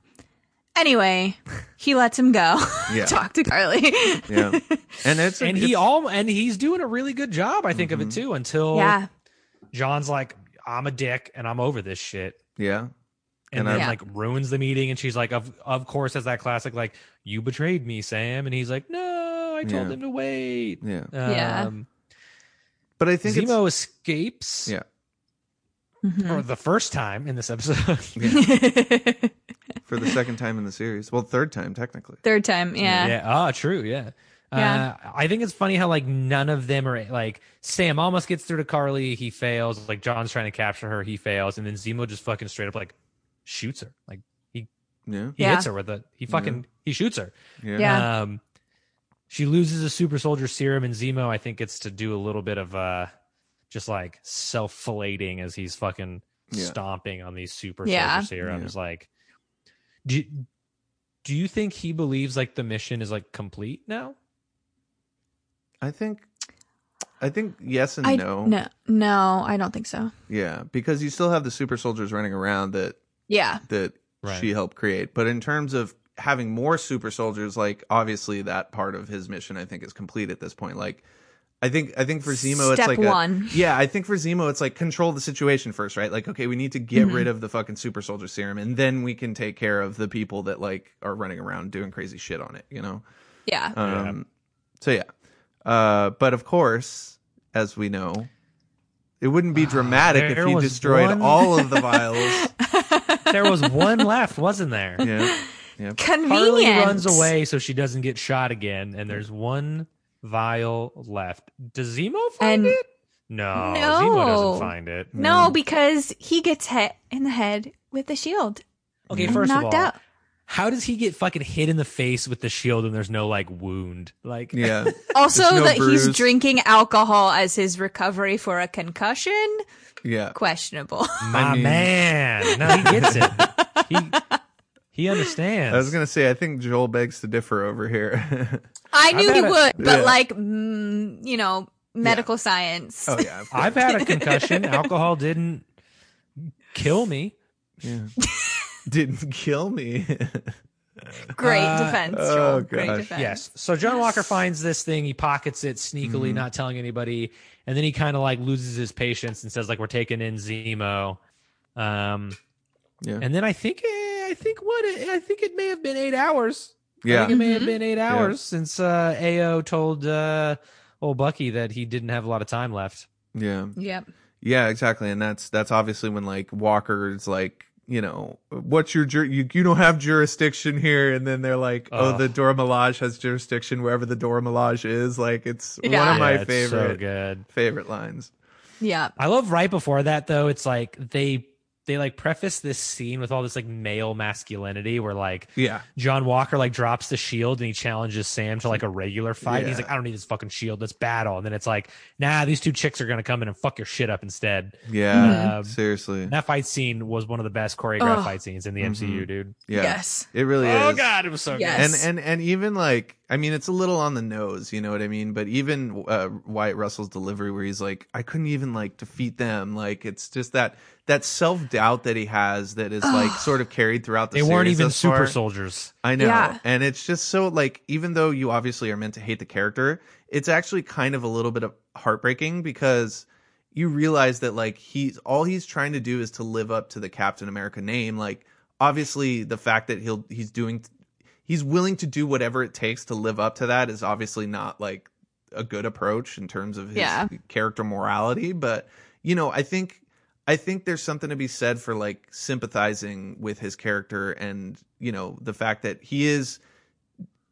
Anyway, he lets him go. Yeah. Talk to Karli. Yeah. And it's And it's, he all and he's doing a really good job, I think, of it too. Until yeah. John's like, "I'm a dick and I'm over this shit." yeah. and, And then I- like ruins the meeting and she's like of of course as that classic like you betrayed me sam and he's like no i told Yeah. him to wait Yeah. Yeah. But I think it's, zemo escapes Yeah. Mhm. for the first time in this episode for the second time in the series. Well, third time technically. Third time, yeah. yeah ah true yeah Yeah. Uh, I think it's funny how like none of them are like Sam almost gets through to Karli, he fails. Like John's trying to capture her, he fails, and then Zemo just fucking straight up like shoots her. Like he Yeah. he Yeah. hits her with a he fucking he shoots her. Yeah. Yeah. Um, she loses a super soldier serum, and Zemo, I think, gets to do a little bit of uh, just like self filleting as he's fucking Yeah. stomping on these super Yeah. soldier serums. Like, do do you think he believes like the mission is like complete now? I think I think yes and I no. no no, I don't think so. Yeah, because you still have the super soldiers running around that Yeah. that Right. she helped create. But in terms of having more super soldiers, like obviously that part of his mission I think is complete at this point. Like I think I think for Zemo Step it's like a- yeah, I think for Zemo it's like control the situation first, right? Like okay, we need to get Mm-hmm. rid of the fucking super soldier serum and then we can take care of the people that like are running around doing crazy shit on it, you know? Yeah. Um, So yeah, uh, but of course, as we know, it wouldn't be dramatic if Ah, there he destroyed one- all of the vials. There was one left, wasn't there? yeah, yeah, Convenient. Harley runs away so she doesn't get shot again, and there's one vial left. Does Zemo find And- it? No, No. Zemo doesn't find it. No, mm. because he gets hit in the head with the shield. Okay, And first of knocked all, out. how does he get fucking hit in the face with the shield and there's no like wound? Like, yeah. Also, no that bruise. he's drinking alcohol as his recovery for a concussion. yeah. Questionable. my I mean- man, no, he gets it. He he understands. I was gonna say, I think Joel begs to differ over here. I knew he had a- would, but Yeah. like, mm, you know, medical science. oh yeah. I've had a concussion. Alcohol didn't kill me. yeah. Didn't kill me. Great Uh, defense, oh, Joel. Great defense. Yes. So John Walker finds this thing, he pockets it sneakily, not telling anybody, and then he kind of like loses his patience and says like we're taking in Zemo. Um yeah, and then I think eh, I think what I think it may have been 8 hours. I yeah, think it may have been 8 hours since uh Ayo told uh old Bucky that he didn't have a lot of time left. yeah, Yep. yeah. Exactly, and that's that's obviously when like Walker's like. You know, what's your jur- you you don't have jurisdiction here, and then they're like, "Oh, Ugh. the Dora Milaje has jurisdiction wherever the Dora Milaje is." Like, it's one Yeah. of my Yeah, it's so favorite good. favorite lines. Yeah. I love right before that though. It's like they they like preface this scene with all this like male masculinity where like Yeah, John Walker like drops the shield and he challenges Sam to like a regular fight. And he's like, I don't need this fucking shield. Let's battle. And then it's like, nah, these two chicks are gonna come in and fuck your shit up instead. yeah, Um, seriously, that fight scene was one of the best choreographed Ugh. fight scenes in the Mhm. MCU, dude. yeah, Yes. it really Oh is. Oh god, it was so Yes. and and and even like I mean, it's a little on the nose, you know what I mean. But even uh, Wyatt Russell's delivery, where he's like, "I couldn't even like defeat them," like it's just that that self doubt that he has that is like sort of carried throughout the. good. They weren't even thus super far. soldiers. I know, Yeah. and it's just so like even though you obviously are meant to hate the character, it's actually kind of a little bit of heartbreaking because you realize that like he's all he's trying to do is to live up to the Captain America name. Like obviously the fact that he'll he's doing he's willing to do whatever it takes to live up to that is obviously not like a good approach in terms of his Yeah. character morality, but you know, I think I think there's something to be said for like sympathizing with his character and, you know, the fact that he is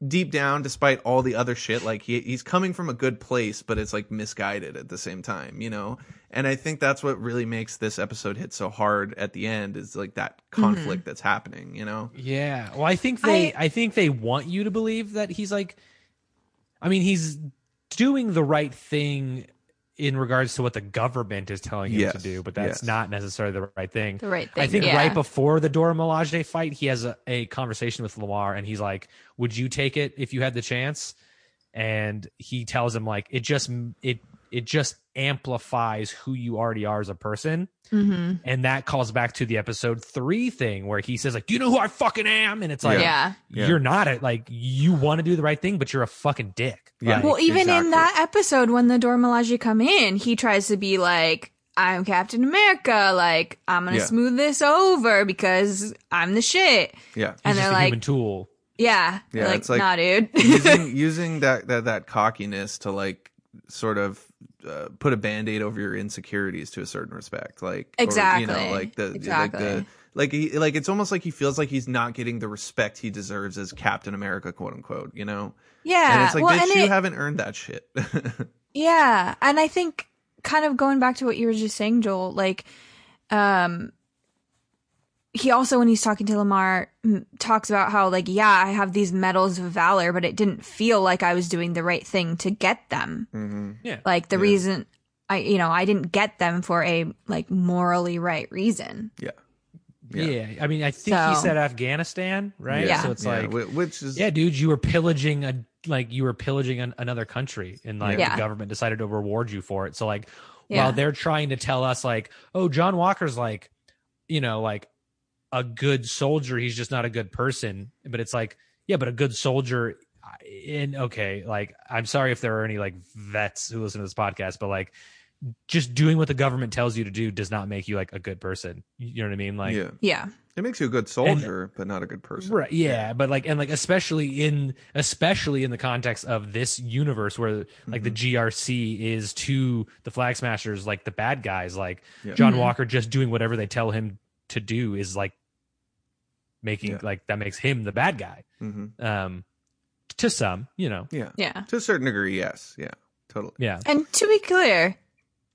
deep down despite all the other shit like he he's coming from a good place but it's like misguided at the same time, you know. And I think that's what really makes this episode hit so hard at the end is like that mm-hmm. conflict that's happening, you know. Yeah. Well, I think they I- I, think they want you to believe that he's like I mean, he's doing the right thing in regards to what the government is telling him Yes, to do, but that's yes. not necessarily the right thing. The right I think yeah. right before the Dora Milaje fight, he has a, a conversation with Lamar and he's like, Would you take it if you had the chance? And he tells him like it just it it just amplifies who you already are as a person. Mm-hmm. And that calls back to the episode three thing where he says, like, Do you know who I fucking am? And it's like Yeah. Yeah. you're not a, like you want to do the right thing, but you're a fucking dick. Yeah. Like, Well, even exactly. in that episode when the Dora Milaje come in, he tries to be like, I'm Captain America, like, I'm gonna Yeah. smooth this over because I'm the shit. Yeah. he's and just they're a like- human tool. Yeah. Yeah, like, it's like- nah, dude. using using that, that that cockiness to like sort of uh, put a band-aid over your insecurities to a certain respect like or, you know like the Exactly. like the like he like it's almost like he feels like he's not getting the respect he deserves as captain america quote unquote you know yeah. and it's like well, bitch you it- haven't earned that shit Yeah, and I think kind of going back to what you were just saying, Joel, like um he also when he's talking to Lamar m- talks about how like yeah, I have these medals of valor, but it didn't feel like I was doing the right thing to get them. mm-hmm. Yeah. Like the Yeah. reason I you know, I didn't get them for a like morally right reason. yeah Yeah. I mean, I think he said Afghanistan, right? Yeah. So it's Yeah, like, which is yeah, dude, you were pillaging a like you were pillaging an, another country, and like Yeah. the government decided to reward you for it. So like, Yeah. while they're trying to tell us like, oh, John Walker's like, you know, like a good soldier, he's just not a good person. But it's like, yeah, but a good soldier. And okay, like I'm sorry if there are any like vets who listen to this podcast, but like just doing what the government tells you to do does not make you like a good person. You know what I mean? Like, yeah Yeah. it makes you a good soldier but not a good person Right. Yeah, but like and like especially in especially in the context of this universe where like the Mm-hmm. GRC is to the Flag Smashers like the bad guys like Yeah. John Mhm. Walker just doing whatever they tell him to do is like making Yeah. like that makes him the bad guy. hmm Um to some, you know. yeah Yeah. to a certain degree yes yeah totally Yeah. And to be clear,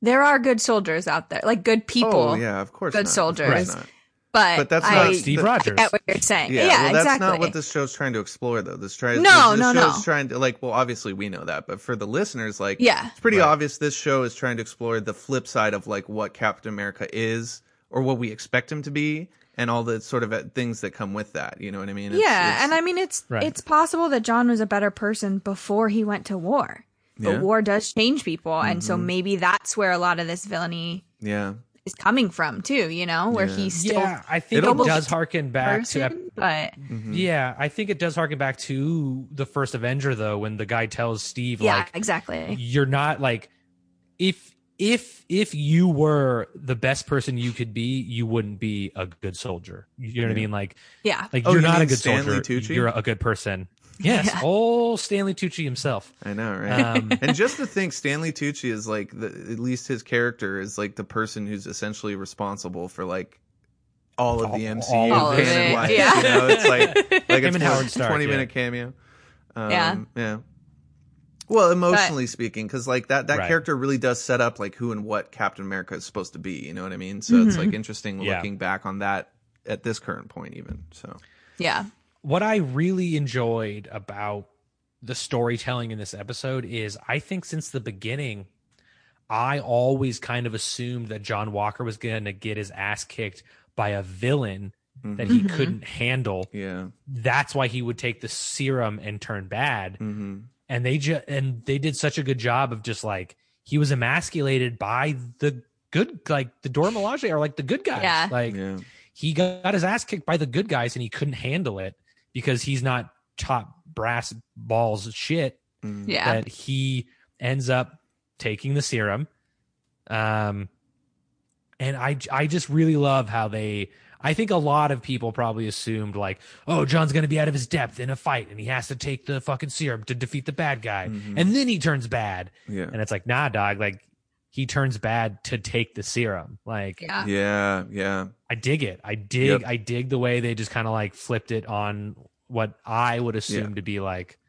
there are good soldiers out there, like good people. oh yeah of course good not. Of course soldiers. not. But, But that's I not Steve the- Rogers. get what you're saying. Yeah, Yeah, well, that's exactly. not what this show's trying to explore, though. This tries. No, this, no, show's no. trying to like. Well, obviously we know that, but for the listeners, like, Yeah. it's pretty Right. obvious. This show is trying to explore the flip side of like what Captain America is, or what we expect him to be, and all the sort of uh, things that come with that. You know what I mean? It's- yeah, it's- and I mean it's Right. it's possible that John was a better person before he went to war. But Yeah. Mm-hmm. war does change people, and so maybe that's where a lot of this villainy yeah, is coming from too. You know, where Yeah. he's still Yeah, I think It it, does harken back person, to ep- but Mm-hmm. yeah, I think it does harken back to the first Avenger though, when the guy tells Steve yeah, like exactly. you're not like if if if you were the best person you could be, you wouldn't be a good soldier. You know what I mean? Like Yeah, like Oh, you're you not a good Stanley soldier. Tucci? You're a good person. Yes, Yeah. oh Stanley Tucci himself. I know, right? Um, and just to think Stanley Tucci is like the at least his character is like the person who's essentially responsible for like all of the All- MCU all of canon it, wise. yeah. You know, it's like like Him it's and a Howard Stark, twenty yeah. minute cameo. Um, Yeah. yeah. Well, emotionally speaking, because like that that Right. character really does set up like who and what Captain America is supposed to be. You know what I mean? So it's like interesting Yeah. looking back on that at this current point, even. So yeah, what I really enjoyed about the storytelling in this episode is I think since the beginning, I always kind of assumed that John Walker was going to get his ass kicked by a villain that he Mhm. couldn't handle. yeah. That's why he would take the serum and turn bad. hmm And they just and they did such a good job of just like he was emasculated by the good like the Dora Milaje are like the good guys. Yeah. Like Yeah. he got his ass kicked by the good guys and he couldn't handle it because he's not top brass balls shit Mhm. yeah, that he ends up taking the serum Um, and I I just really love how they. I think a lot of people probably assumed like, oh, John's gonna be out of his depth in a fight, and he has to take the fucking serum to defeat the bad guy, mm-hmm. and then he turns bad. Yeah. And it's like, nah, dog. Like he turns bad to take the serum. Like Yeah. Yeah, yeah. I dig it. I dig. Yep. I dig the way they just kind of like flipped it on what I would assume Yeah. to be like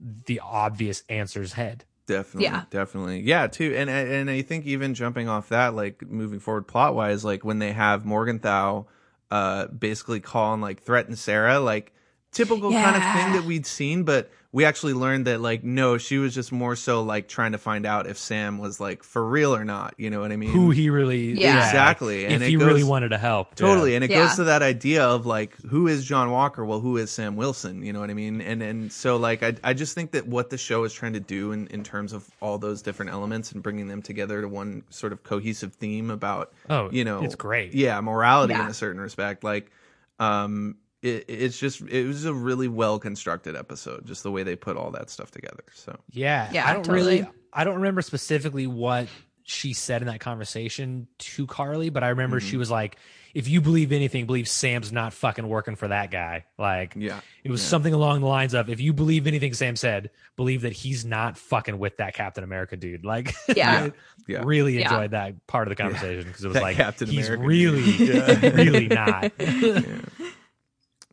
the obvious answer's head. Definitely, Yeah. definitely, yeah. Too, and and I think even jumping off that, like moving forward plot wise, like when they have Morgenthau, uh, basically call and like threaten Sarah, like typical kind of thing that we'd seen, but we actually learned that like no, she was just more so like trying to find out if Sam was like for real or not. You know what I mean? Who he really Yeah. Exactly, If and it he really wanted to help, Totally, Yeah. and it Yeah. goes to that idea of like who is John Walker? Well, who is Sam Wilson? You know what I mean? And and so like I I just think that what the show is trying to do in in terms of all those different elements and bringing them together to one sort of cohesive theme about Oh, you know it's great. Yeah, morality in a certain respect. Like, um, it, it's just it was a really well constructed episode, just the way they put all that stuff together. So Yeah, Yeah, I don't totally. really, I don't remember specifically what she said in that conversation to Karli, but I remember Mm-hmm. she was like, "If you believe anything, believe Sam's not fucking working for that guy." Like, yeah, it was yeah. something along the lines of, "If you believe anything Sam said, believe that he's not fucking with that Captain America dude." Like, Yeah. I Yeah. really Yeah. enjoyed that part of the conversation because it was That like, Captain he's America really, dude. Yeah. really not.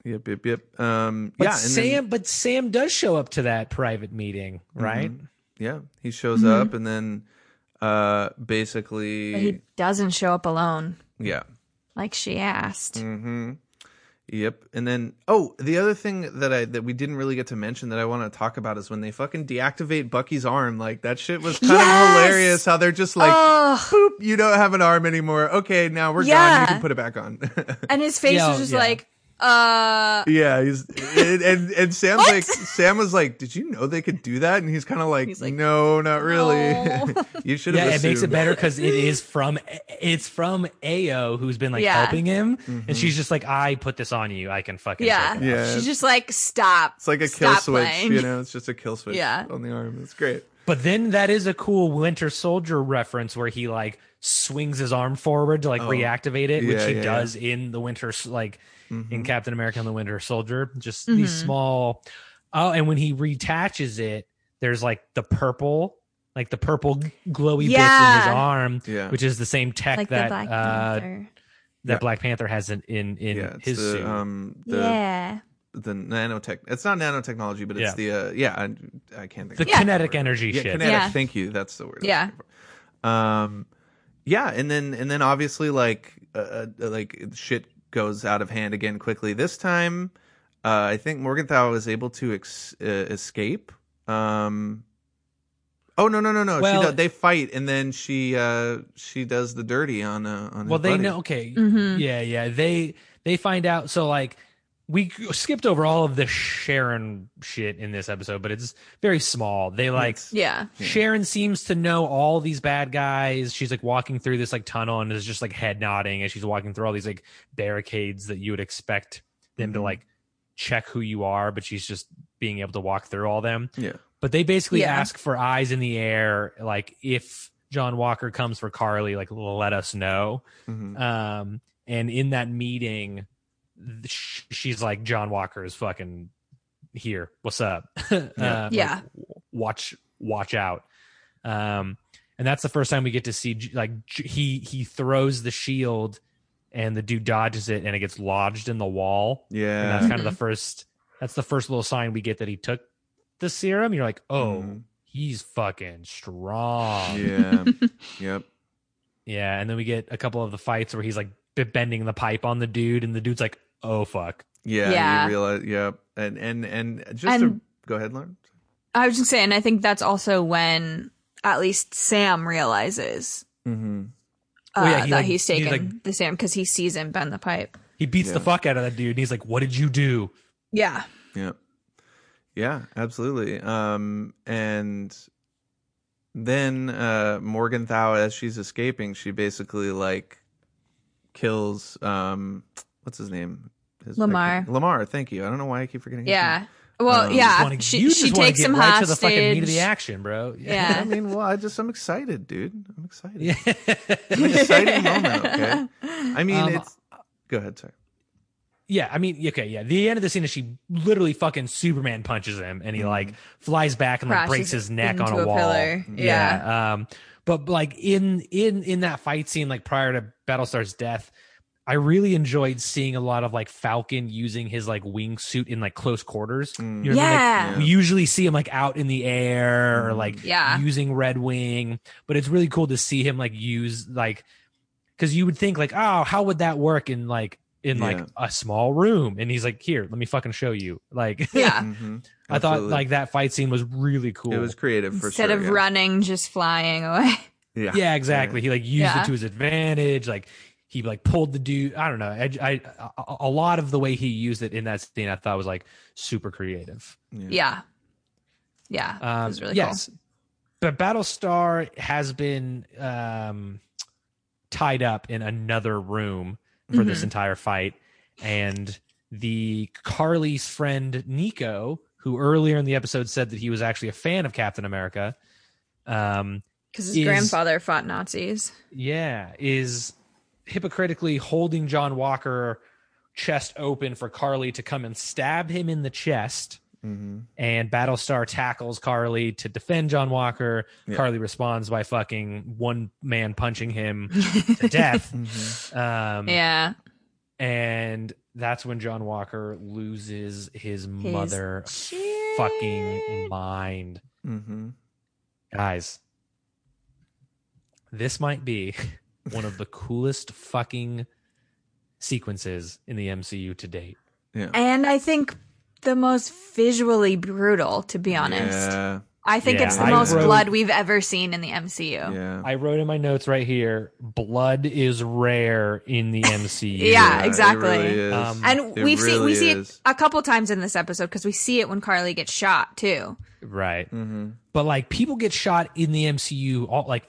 Yep, yep, yep. Um, But yeah, Sam, then, but Sam does show up to that private meeting, right? yeah, he shows up and then uh basically But he doesn't show up alone, yeah. like she asked. Mm-hmm. Yep. And then oh, the other thing that I that we didn't really get to mention that I want to talk about is when they fucking deactivate Bucky's arm. Like that shit was kind Yes! of hilarious how they're just like oh, boop, you don't have an arm anymore. Okay, now we're gone. Yeah. You can put it back on. and his face Yeah, was just yeah. like, uh, yeah, he's and and, and Sam's What? like Sam was like, "Did you know they could do that?" And he's kind of like, He's like, "No, not really. "No." you should have Yeah, it makes it better because it is from it's from Ayo who's been like Yeah. helping him, and she's just like, "I put this on you. I can fucking yeah. take it off." Yeah. She's just like, stop. It's like a kill Stop switch, playing. you know. It's just a kill switch Yeah. on the arm. It's great. But then that is a cool Winter Soldier reference where he like swings his arm forward to like reactivate it, which Oh. Yeah, he yeah, does in the Winter like Mm-hmm. in Captain America and the Winter Soldier. Just these small. Oh, and when he reattaches it, there's like the purple. Like the purple glowy bits in his arm, Yeah. which is the same tech Like that Black uh, Panther. that Yeah. Black Panther has in in, in yeah, it's his the suit. um the yeah. the nanotech. It's not nanotechnology, but it's Yeah. the uh, yeah. I, I can't think. the of Yeah. kinetic energy Yeah, shit. kinetic. Yeah. Thank you. That's the word. Yeah. Um, yeah, and then and then obviously like uh, uh, like shit goes out of hand again quickly. This time, uh, I think Morgenthau is able to ex- uh, escape. Um. Oh no no no no! Well- she does, they fight and then she uh she does the dirty on uh, on. his well they buddy. know okay Mhm. yeah yeah they they find out so like we skipped over all of the sharon shit in this episode but it's very small they like Yeah. sharon seems to know all these bad guys she's like walking through this like tunnel and is just like head nodding as she's walking through all these like barricades that you would expect them to Mhm. like check who you are but she's just being able to walk through all them Yeah. but they basically Yeah. ask for eyes in the air like if john walker comes for karli like let us know Mhm. um and in that meeting th- sh- she's like john walker is fucking here what's up uh, like, Yeah. watch watch out um and that's the first time we get to see like he he throws the shield and the dude dodges it and it gets lodged in the wall Yeah. and that's kind of the first that's the first little sign we get that he took the serum you're like oh Mhm. he's fucking strong Yeah. yep. yeah, and then we get a couple of the fights where he's like bending the pipe on the dude, and the dude's like, "Oh fuck." Yeah. Yeah. You realize. Yep. And and and just to go ahead, Lauren. I was just saying, I think that's also when at least Sam realizes Mm-hmm. uh, Well, yeah, he, that like- he's he's, taken like- the Sam because he sees him bend the pipe. He beats the fuck out of that dude, and he's like, "What did you do?" Yeah. Yeah. Yeah, absolutely. Um and then uh Morgenthau as she's escaping, she basically like kills um what's his name? His Lamar. Lamar, thank you. I don't know why I keep forgetting his Yeah. name. Well, Um, yeah, Wanna- she you just she wanna takes get him right hostage. to the fucking meat of the action, bro. Yeah. I mean, well, I just I'm excited, dude. I'm excited. Yeah. An exciting moment. Okay. I mean, Um, it's. Go ahead, sorry. Yeah, I mean, okay, yeah. The end of the scene is she literally fucking Superman punches him, and he Mm-hmm. like flies back and like breaks his neck on a a wall. pillar. Yeah. Um, but like in in in that fight scene, like prior to Battlestar's death, I really enjoyed seeing a lot of like Falcon using his like wingsuit in like close quarters. You know what I mean? Like, Yeah. we usually see him like out in the air or like Yeah. using Red Wing, but it's really cool to see him like use like because you would think like, oh, how would that work in like in Yeah. like a small room? And he's like, here, let me fucking show you. Like, Yeah. hmm I thought like that fight scene was really cool. it was creative for Instead sure. of yeah. running, just flying away. Yeah. yeah, exactly. He like used Yeah. it to his advantage. Like he like pulled the dude. I don't know. I, I a- a lot of the way he used it in that scene, I thought was like super creative. Yeah. Yeah. it Um, was really yes, but Battlestar has been um, tied up in another room for this Mhm. entire fight, and the Karli's friend Nico, who earlier in the episode said that he was actually a fan of Captain America, um, Because his is- grandfather fought Nazis. yeah, is hypocritically holding John Walker chest open for Karli to come and stab him in the chest. hmm And Battlestar tackles Karli to defend John Walker. Yeah. Karli responds by fucking one man punching him to death. hmm Um, Yeah. And that's when John Walker loses his, mother shit. fucking mind. hmm Guys, this might be one of the coolest fucking sequences in the MCU to date. Yeah. And I think the most visually brutal, to be honest. Yeah. I think Yeah, it's the I most wrote- blood we've ever seen in the MCU. Yeah. I wrote in my notes right here blood is rare in the MCU. Yeah, it exactly. really. Um, And It we've seen we really see it a couple times in this episode because we see it when Karli gets shot too. Right. hmm But like people get shot in the MCU all like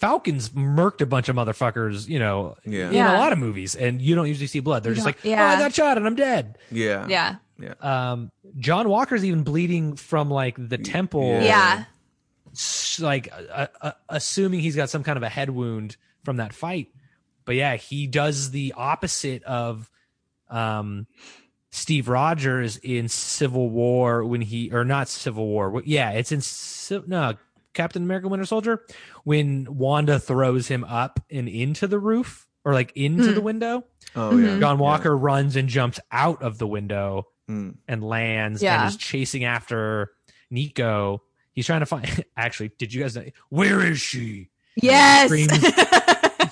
Falcons murked a bunch of motherfuckers, you know, Yeah. in Yeah. a lot of movies, and you don't usually see blood. They're just like, yeah. oh, I got shot and I'm dead. Yeah. Yeah. Um, John Walker's even bleeding from like the temple. Yeah. Yeah. like uh, uh, assuming he's got some kind of a head wound from that fight. But yeah, he does the opposite of um Steve Rogers in Civil War when he or not Civil War. Yeah, it's in Ci- no Captain America Winter Soldier when Wanda throws him up and into the roof or like into Hmm. the window. Oh yeah. John Walker runs and jumps out of the window Mm. and lands Yeah. and is chasing after Nico. He's trying to find. Actually, did you guys know? Where is she? Yes. Screams.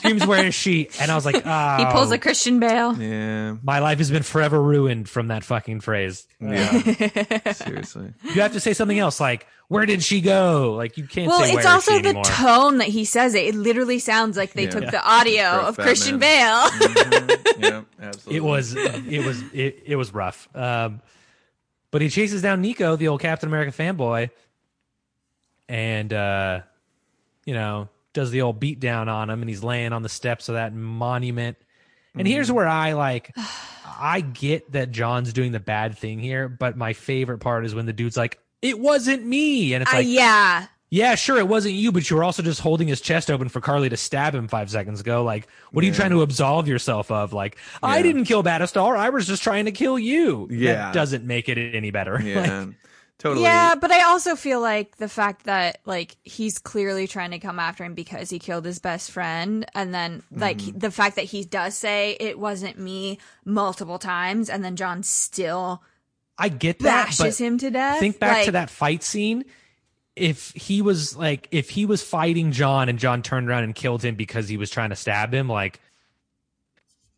Screams, where is she? And I was like, oh, he pulls a Christian Bale. Yeah. my life has been forever ruined from that fucking phrase. Yeah. Seriously. You have to say something else, like, where did she go? Like, you can't say that. well, say, it's where is also she the anymore. tone that he says it. It literally sounds like they Yeah. took Yeah. the audio Brett of Christian Batman. Bale. Mhm. Yeah. Absolutely. it was, it was, it, it was rough. Um, but he chases down Nico, the old Captain America fanboy, and, uh, you know, does the old beat down on him, and he's laying on the steps of that monument. And here's Mm-hmm. where I like, I get that John's doing the bad thing here, but my favorite part is when the dude's like, "It wasn't me," and it's Uh, like, yeah. yeah, sure, it wasn't you, but you were also just holding his chest open for Karli to stab him five seconds ago. Like, what are you trying to absolve yourself of? Like, I didn't kill Battlestar. I was just trying to kill you. Yeah. That doesn't make it any better. Like, Yeah. Totally. Yeah, but I also feel like the fact that like he's clearly trying to come after him because he killed his best friend, and then like Mm-hmm. the fact that he does say it wasn't me multiple times, and then John still I get that. bashes but him to death. think back to that fight scene. If he was like, if he was fighting John and John turned around and killed him because he was trying to stab him, like,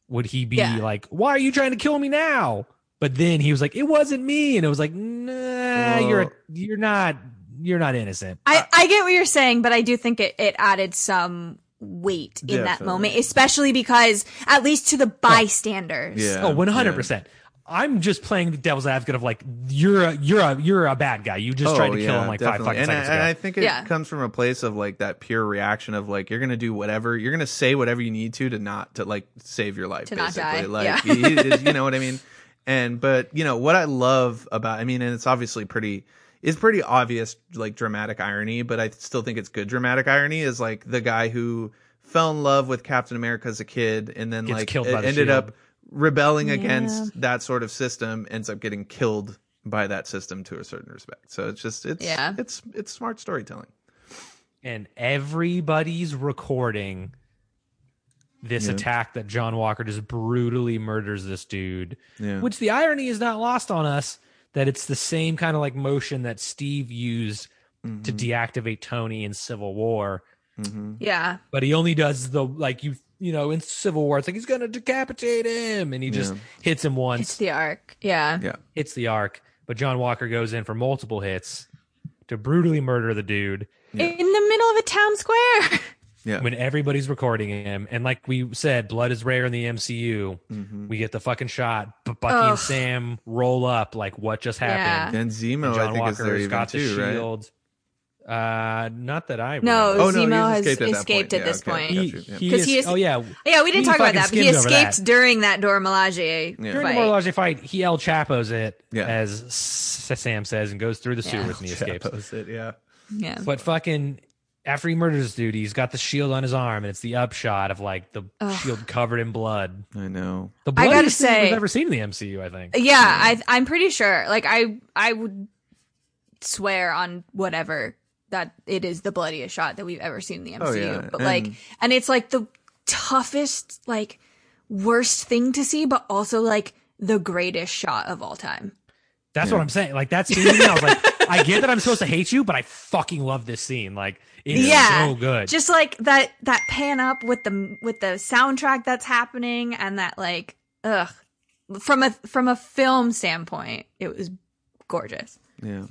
would he be Yeah. like, why are you trying to kill me now? But then he was like, it wasn't me. And it was like, nah, you're, you're not, you're not innocent. I I get what you're saying, but I do think it it added some weight in that moment, especially because at least to the oh. bystanders. Yeah. Oh, 100%. I'm just playing the devil's advocate of like, you're a, you're a, you're a bad guy. You just oh, tried to kill him like five Oh, definitely. fucking and seconds I, ago. and I think it Yeah. comes from a place of like that pure reaction of like you're gonna do whatever you're gonna say whatever you need to to not to like save your life To not basically die. like Yeah. you, you- you know what I mean And but you know what I love about I mean, and it's obviously pretty it's pretty obvious like dramatic irony, but I still think it's good dramatic irony is like the guy who fell in love with Captain America as a kid and then Gets like killed by it the ended shield. up rebelling Yeah. against that sort of system, ends up getting killed by that system to a certain respect. So it's just it's Yeah. it's it's smart storytelling. and everybody's recording this Yeah. attack that John Walker just brutally murders this dude. Yeah. Which the irony is not lost on us that it's the same kind of like motion that Steve used to deactivate Tony in Civil War, hmm Yeah. but he only does the like you you know in Civil War it's like he's gonna decapitate him and he just Yeah. hits him once, Hits the arc. Yeah. Yeah. hits the arc, but John Walker goes in for multiple hits to brutally murder the dude. In the middle of a town square. Yeah. when everybody's recording him. And like we said, blood is rare in the MCU. Mhm. We get the fucking shot. But Bucky Ugh. and Sam roll up like what just happened. And Zemo, And I John Walker is there Walker's even got the too, right? Uh, not that I. No. Oh, no, Zemo he's has escaped at escaped point. at Yeah, this okay. point. Got he, you, yeah. he 'Cause is, he is- oh yeah, Yeah, we didn't talk about that, but he escaped that. during that Dora Milaje Yeah. during fight. the Morlaje fight, he El Chapo's it, Yeah. as Sam says, and goes through the Yeah. sewers and he escapes. Chapo's it, yeah. yeah. But fucking after he murders this dude, he's got the shield on his arm, and it's the upshot of like the Ugh. shield covered in blood. I know. The I gotta bloodiest thing say- we've ever seen in the MCU, I think. Yeah, I I'm pretty sure. Like I I would swear on whatever that it is the bloodiest shot that we've ever seen in the MCU. Oh, yeah, But like and- and it's like the toughest like worst thing to see but also like the greatest shot of all time. That's Yeah. what I'm saying. Like that scene, I was like, I get that I'm supposed to hate you, but I fucking love this scene. Like it's Yeah. so good. Just like that that pan up with the with the soundtrack that's happening and that like ugh from a from a film standpoint it was gorgeous. Yeah.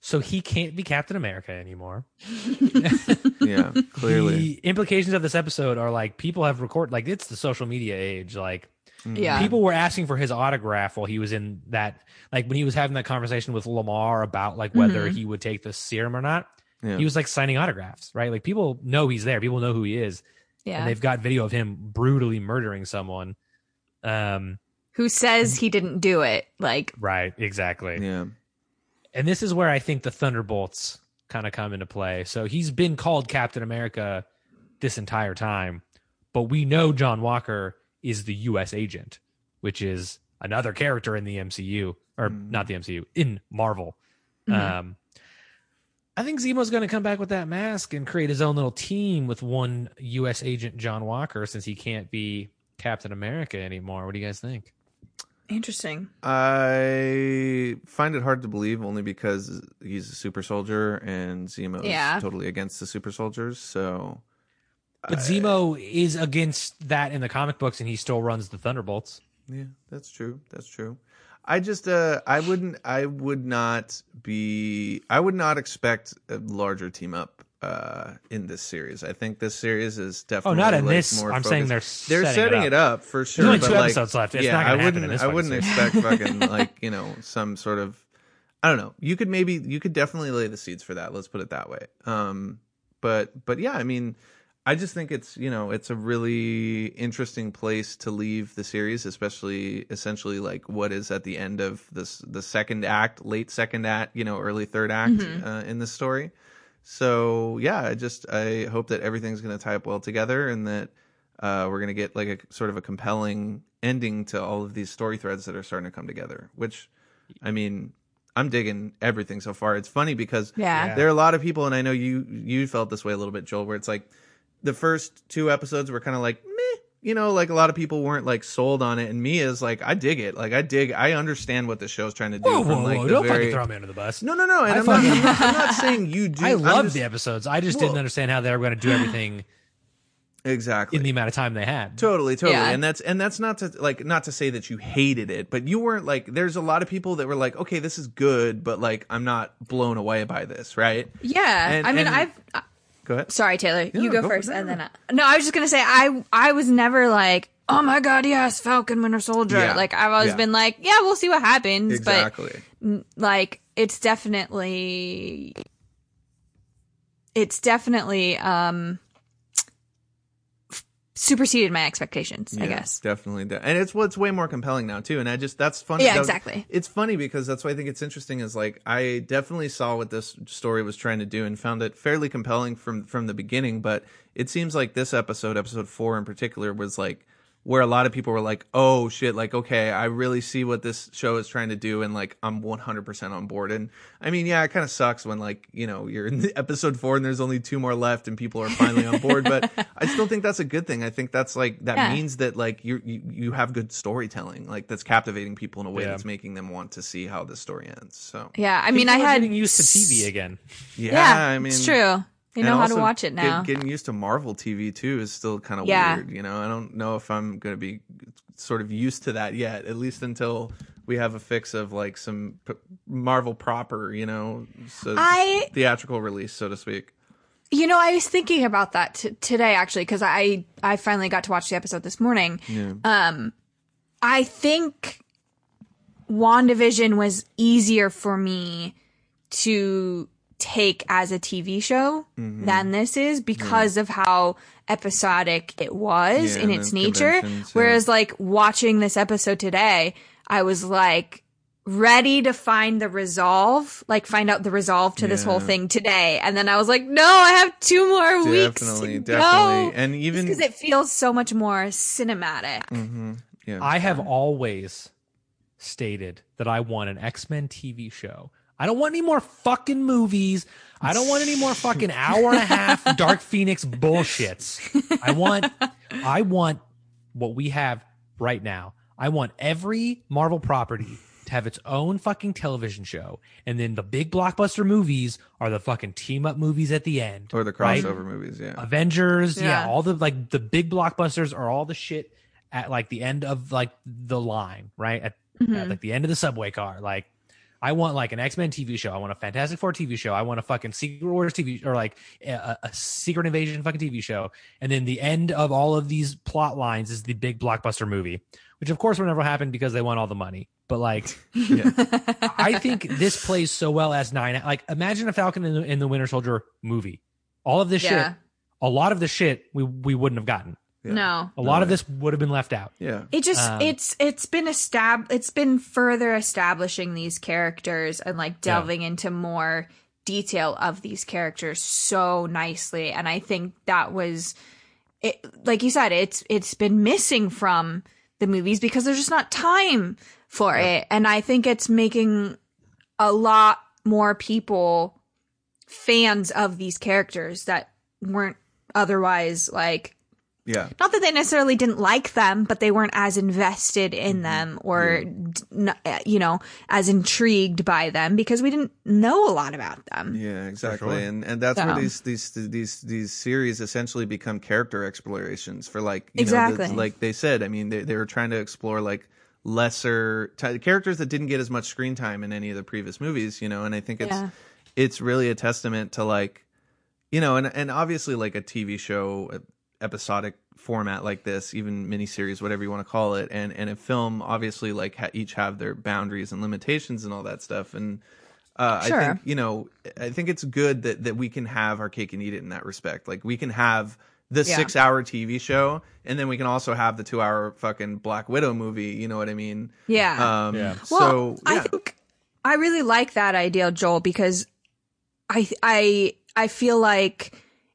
so he can't be Captain America anymore. Yeah. Clearly. The implications of this episode are like people have recorded like it's the social media age. Like Yeah. people were asking for his autograph while he was in that like when he was having that conversation with Lamar about like whether Mhm. he would take the serum or not. Yeah. He was like signing autographs, right? Like people know he's there. People know who he is. yeah. And they've got video of him brutally murdering someone. Um Who says he didn't do it? Like right, exactly. yeah. And this is where I think the Thunderbolts kind of come into play. So he's been called Captain America this entire time, but we know John Walker is the US agent, which is another character in the MCU or Mhm. not the MCU, in Marvel. Mhm. Um I think Zemo's going to come back with that mask and create his own little team with one US agent John Walker since he can't be Captain America anymore. What do you guys think? interesting. I find it hard to believe only because he's a super soldier and Zemo Yeah. is totally against the super soldiers. So, But I- Zemo is against that in the comic books and he still runs the Thunderbolts. Yeah, that's true. That's true. I just uh I wouldn't I would not be I would not expect a larger team up uh in this series. I think this series is definitely Oh, not in like, this. more I'm saying they're they're setting, setting it it up. up for sure. There's only but, two like, episodes left. It's yeah, I wouldn't I wouldn't expect fucking like, you know, some sort of I don't know. You could maybe you could definitely lay the seeds for that. Let's put it that way. Um but but yeah, I mean I just think it's you know it's a really interesting place to leave the series, especially essentially like what is at the end of this the second act, late second act, you know, early third act Mhm. uh, in the story. So yeah, I just I hope that everything's going to tie up well together and that uh, we're going to get like a sort of a compelling ending to all of these story threads that are starting to come together. Which, I mean, I'm digging everything so far. It's funny because Yeah. Yeah. there are a lot of people, and I know you you felt this way a little bit, Joel, where it's like the first two episodes were kind of like meh, you know, like a lot of people weren't like sold on it, and me is like I dig it, like I dig, I understand what the show's trying to do. Whoa, from, whoa, like, whoa! the Don't very... fucking throw me under the bus. No, no, no, and I I'm not, fucking- I'm not. I'm not saying you do. I I'm just- the episodes. I just Well- didn't understand how they were going to do everything exactly in the amount of time they had. Totally, totally. Yeah. And that's and that's not to like not to say that you hated it, but you weren't like there's a lot of people that were like, okay, this is good, but like I'm not blown away by this, right? Yeah. And- I mean, and- I've Go ahead. sorry, Taylor. Yeah, you go, go first, and then I, no, I was just gonna say I I was never like, oh my god, yes, Falcon Winter Soldier. Yeah. Like I've always Yeah. been like, yeah, we'll see what happens. Exactly. But like, it's definitely, it's definitely um superseded my expectations. I guess. definitely, de- and it's what's way more compelling now too. And I just that's funny. Yeah, that was- exactly. It's funny because that's why I think it's interesting. Is like I definitely saw what this story was trying to do and found it fairly compelling from from the beginning. But it seems like this episode, episode four in particular, was like where a lot of people were like, "Oh shit!" Like, okay, I really see what this show is trying to do, and like I'm 100 percent on board. And I mean, yeah, it kind of sucks when like you know you're in episode four and there's only two more left and people are finally on board. But I still think that's a good thing. I think that's like that Yeah. means that like you you you have good storytelling, like that's captivating people in a way Yeah. that's making them want to see how the story ends. So Yeah, I mean, I People are had getting used to TV again. yeah, Yeah, I mean, it's true. They and know how to watch it get- now. getting used to Marvel TV too is still kind of Yeah. weird. You know, I don't know if I'm going to be sort of used to that yet. At least until we have a fix of like some p- Marvel proper, you know, so I- theatrical release, so to speak. You know, I was thinking about that t- today actually because I I finally got to watch the episode this morning. Yeah. Um, I think WandaVision was easier for me to take as a TV show Mm-hmm. than this is because of how episodic it was Yeah, in its nature. conventions, yeah. Whereas, like watching this episode today, I was like ready to find the resolve, like find out the resolve to this whole thing today, and then I was like, no, I have two more weeks Definitely, to definitely, go. and even because it feels so much more cinematic. Mhm, yeah, I have always stated that I want an X Men TV show. I don't want any more fucking movies. I don't want any more fucking hour and a half Dark Phoenix bullshits. I want, I want what we have right now. I want every Marvel property to have its own fucking television show, and then the big blockbuster movies are the fucking team up movies at the end, or the right? crossover movies. Yeah, Avengers, yeah. Yeah. all the like the big blockbusters are all the shit at like the end of like the line, right? At, mm-hmm. at like the end of the subway car. Like I want like an X Men TV show. I want a Fantastic Four TV show. I want a fucking Secret Wars TV or like a, a Secret Invasion fucking TV show. And then the end of all of these plot lines is the big blockbuster movie, which of course will never happen because they want all the money. But like, yeah. I think this plays so well as nine. Like, imagine a Falcon in the, in the Winter Soldier movie. All of this Yeah. shit, a lot of the shit we we wouldn't have gotten. Yeah. No. A lot of this would have been left out. yeah. It just Um, it's it's been estab it's been further establishing these characters and like delving into more detail of these characters so nicely and I think that was it like you said it's it's been missing from the movies because there's just not time for it and I think it's making a lot more people fans of these characters that weren't otherwise like Yeah. not that they necessarily didn't like them, but they weren't as invested in them or, d- n- uh, you know, as intrigued by them because we didn't know a lot about them. Yeah, exactly, sure. and and that's where these these these these series essentially become character explorations for like you know Exactly. the, like they said. I mean, they they were trying to explore like lesser t- characters that didn't get as much screen time in any of the previous movies, you know. And I think it's Yeah. it's really a testament to like you know, and and obviously like a TV show uh, episodic format like this, even miniseries, whatever you want to call it, and and a film obviously like ha- each have their boundaries and limitations and all that stuff, and. Uh, Sure. I think you know. I think it's good that that we can have our cake and eat it in that respect. Like we can have the Yeah. six-hour TV show, and then we can also have the two-hour fucking Black Widow movie. You know what I mean? Yeah. Um, Yeah. well, So I think I really like that idea, Joel, because I I I feel like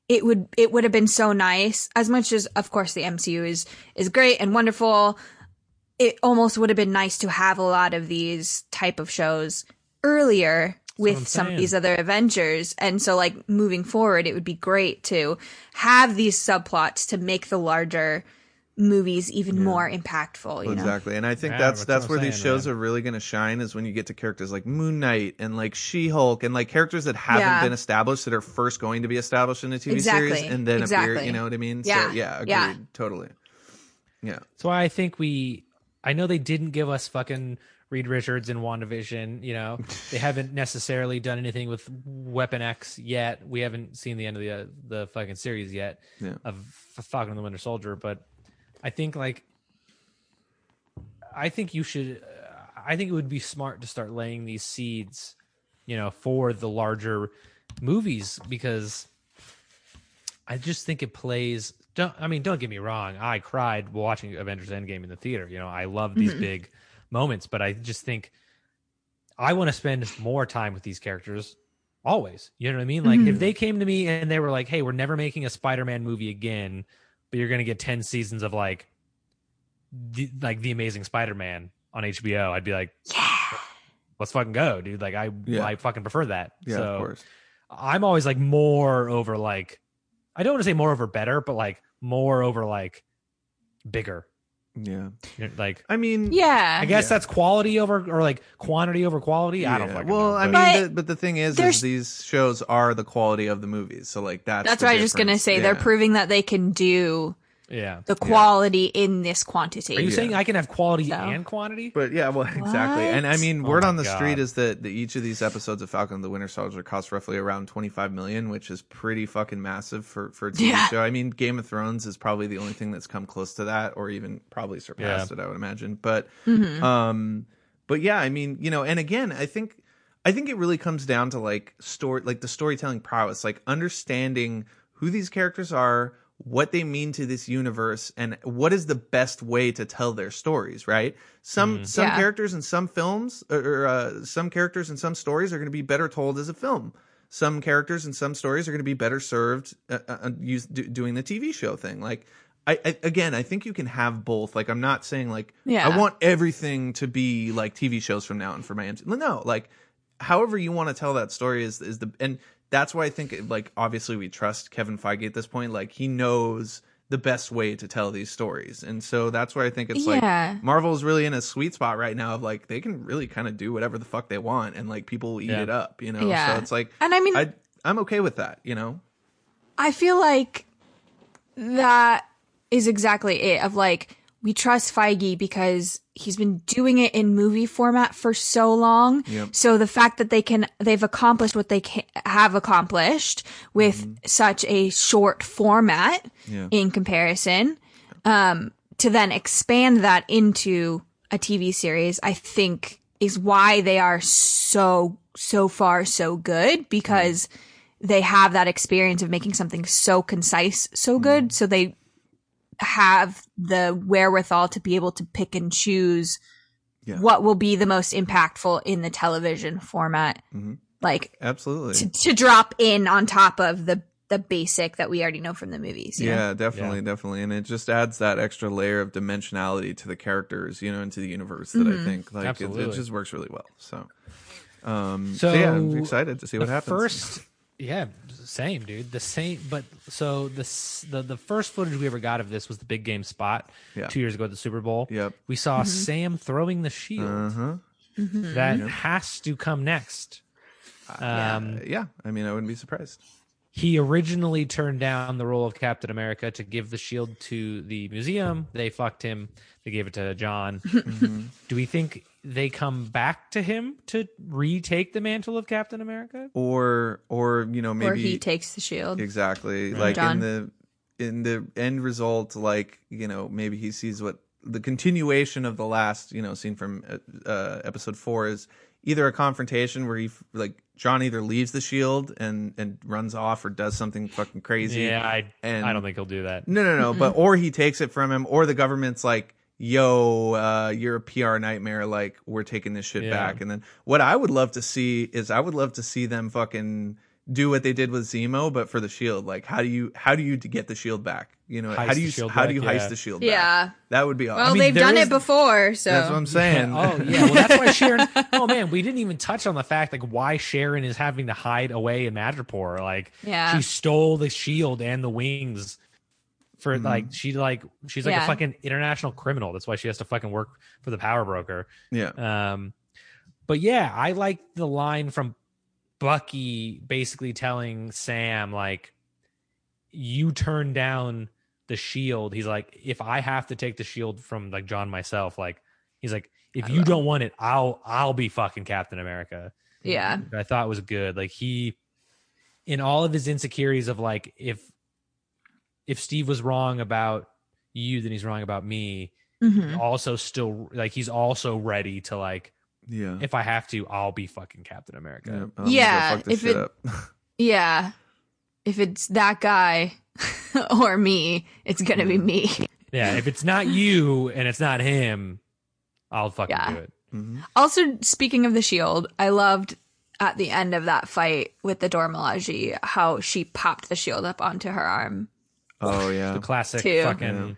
it would it would have been so nice as much as of course the MCU is is great and wonderful. It almost would have been nice to have a lot of these type of shows earlier with some of these other Avengers. And so like moving forward, it would be great to have these subplots to make the larger movies even more impactful, you know? Exactly, and I think Yeah, that's that's that's what where I'm these shows man. are really going to shine is when you get to characters like Moon Knight and like She Hulk and like characters that haven't Yeah. been established that are first going to be established in a TV series and then appear. You know what I mean? Yeah, So yeah, agreed, yeah. totally. Yeah, That's why I think we. I know they didn't give us fucking Reed Richards in WandaVision. You know, they haven't necessarily done anything with Weapon X yet. We haven't seen the end of the uh, the fucking series yet Yeah. of F- Falcon and the Winter Soldier. But I think like, I think you should. I think it would be smart to start laying these seeds, you know, for the larger movies because I just think it plays don't I mean don't get me wrong, I cried watching Avengers Endgame in the theater. You know, I love these Mhm. big moments, but I just think I want to spend more time with these characters always. You know what I mean? Like if Mhm. they came to me and they were like, "Hey, we're never making a Spider-Man movie again, but you're going to get 10 seasons of like the, like the Amazing Spider-Man on HBO." I'd be like, Yeah. "Let's fucking go, dude." Like I Yeah. I fucking prefer that. Yeah, so of course. I'm always like more over like I don't want to say more over better, but like more over like bigger. Yeah. You know, Like I mean, Yeah. I guess Yeah. that's quality over or like quantity over quality. I don't yeah. fucking Well, know. I mean, but- But the, but the thing is, is these shows are the quality of the movies. So like that's That's the what I was just gonna difference. say. They're proving that they can do yeah. the quality in this quantity. Are you Yeah. saying I can have quality So. and quantity? But yeah, well, exactly. And I mean, Oh word my on the God. street is that the, each of these episodes of Falcon and the Winter Soldier cost roughly around 25 million, which is pretty fucking massive for, for a TV Yeah. show. I mean, Game of Thrones is probably the only thing that's come close to that or even probably surpassed it, I would imagine. But, Mhm. um, but yeah, I mean, you know, and again, I think, I think it really comes down to like story, like the storytelling prowess, like understanding who these characters are, what they mean to this universe, and what is the best way to tell their stories. Right? Some Mhm. some Yeah. characters in some films, or, or uh, some characters in some stories are going to be better told as a film. Some characters in some stories are going to be better served uh, uh, use, do, doing the TV show thing. Like, I, I again, I think you can have both. Like, I'm not saying like Yeah. I want everything to be like TV shows from now on for my ent- no, like however you want to tell that story is is the and that's why I think like obviously we trust Kevin Feige at this point. Like he knows the best way to tell these stories, and so that's why I think it's Yeah. like Marvel's really in a sweet spot right now of like they can really kind of do whatever the fuck they want, and like people will eat Yeah. it up, you know. Yeah. So it's like And I mean, I I'm okay with that, you know. I feel like that is exactly it of like we trust Feige because he's been doing it in movie format for so long. Yep. So the fact that they can they've accomplished what they can, have accomplished with mm-hmm. such a short format Yeah. in comparison um to then expand that into a TV series I think is why they are so so far so good because mm-hmm. they have that experience of making something so concise so good mm-hmm. so they have the wherewithal to be able to pick and choose Yeah. what will be the most impactful in the television format Mhm. like Absolutely. to, to drop in on top of the the basic that we already know from the movies you know? Yeah, definitely, definitely, and it just adds that extra layer of dimensionality to the characters, you know, into the universe that I think like it, it just works really well. So, um, so, So, yeah, I'm excited to see what happens. First, yeah, same, dude. The same, but so the the the first footage we ever got of this was the big game spot Yeah. two years ago at the Super Bowl. Yep. We saw Sam throwing the shield. Uh huh. That has to come next. Um, yeah, I mean, I wouldn't be surprised. He originally turned down the role of Captain America to give the shield to the museum. They fucked him. They gave it to John. Mm-hmm. Do we think they come back to him to retake the mantle of Captain America? Or, or you know, maybe or he takes the shield exactly like John. in the in the end result, like you know, maybe he sees what the continuation of the last you know scene from uh, uh, episode four is either a confrontation where he like John either leaves the shield and and runs off or does something fucking crazy. Yeah, I And- I don't think he'll do that. No, no, no. But or he takes it from him, or the government's like, "Yo, uh, you're a PR nightmare. Like, we're taking this shit Yeah. back." And then what I would love to see is I would love to see them fucking do what they did with Zemo, but for the shield. Like, how do you how do you get the shield back? You know, Heist how do you shield how do back, you yeah. heist the shield? back? yeah that would be awesome. well mean, they've done is- it before so That's what I'm saying. Oh yeah, well that's why Sharon. Oh man, we didn't even touch on the fact like why Sharon is having to hide away in Madripoor. Like Yeah. she stole the shield and the wings for like she like she's like Yeah. a fucking international criminal. That's why she has to fucking work for the power broker. yeah, Um, but yeah, I like the line from Bucky basically telling Sam like, "You turn down the shield." He's like, "If I have to take the shield from like John myself, like he's like, if you don't want it, I'll I'll be fucking Captain America." yeah I thought was good. Like he, in all of his insecurities of like if if Steve was wrong about you, then he's wrong about me. Mhm. Also, still like he's also ready to like yeah, if I have to, I'll be fucking Captain America. yeah. I'm Yeah, fuck this if shit it- up. Yeah. if it's that guy or me, it's gonna be me. Yeah, if it's not you and it's not him, I'll fucking Yeah. do it. Mhm. Also, speaking of the shield, I loved at the end of that fight with the Dora Milaje how she popped the shield up onto her arm. Oh yeah. The classic Two. fucking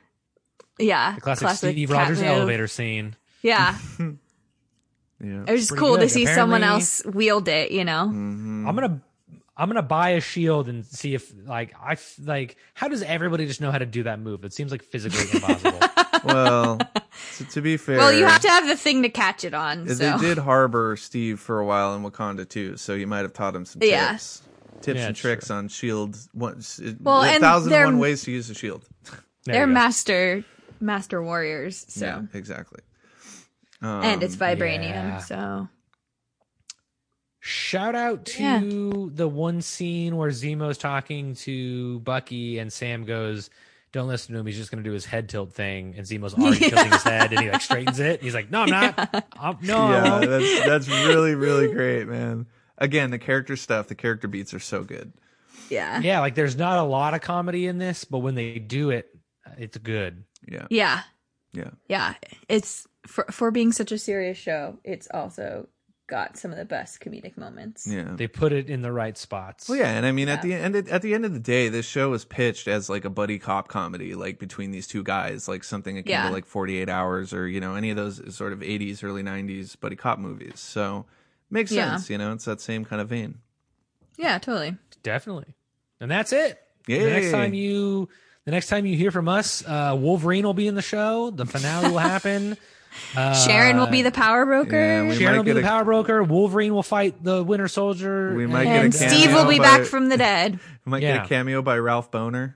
Yeah, the classic, Steve cat Rogers move. elevator scene. Yeah, Yeah. it was just cool good. to see someone else wield it. You know, Mhm. I'm gonna I'm gonna buy a shield and see if like I f- like how does everybody just know how to do that move? It seems like physically impossible. well, to, to be fair, well, you have to have the thing to catch it on. they did harbor Steve for a while in Wakanda too, so you might have taught him some Yeah. tips, tips Yeah, and tricks true. on shield. Once, Well, a and thousand and they're- one ways to use a shield. There they're master master warriors. So Yeah, exactly. And it's Um, vibranium. yeah. So Shout out to Yeah. the one scene where Zemo's talking to Bucky and Sam goes, Don't listen to him. He's just going to do his head tilt thing. And Zemo's already Yeah. tilting his head and he like straightens it. He's like, No, I'm not. I'm, no, yeah, that's that's really really great, man. Again, the character stuff, the character beats are so good. yeah, yeah, like there's not a lot of comedy in this, but when they do it, it's good. Yeah, yeah, yeah. yeah. It's for for being such a serious show. It's also got some of the best comedic moments. Yeah. They put it in the right spots. Well, yeah, and I mean, at the end, at the end of the day, this show was pitched as like a buddy cop comedy, like between these two guys, like something akin Yeah. to like Forty Eight Hours or you know any of those sort of '80s, early '90s buddy cop movies. So makes Yeah. sense, you know, it's that same kind of vein. Yeah, totally. Definitely. And that's it. Yeah. The next time you the next time you hear from us, uh, Wolverine will be in the show. The finale will happen. Uh, Sharon will be the power broker. yeah, Sharon will be the a- power broker. Wolverine will fight the Winter Soldier. We might get a and cameo Steve will be by- back from the dead. We might Yeah. get a cameo by Ralph Bohner.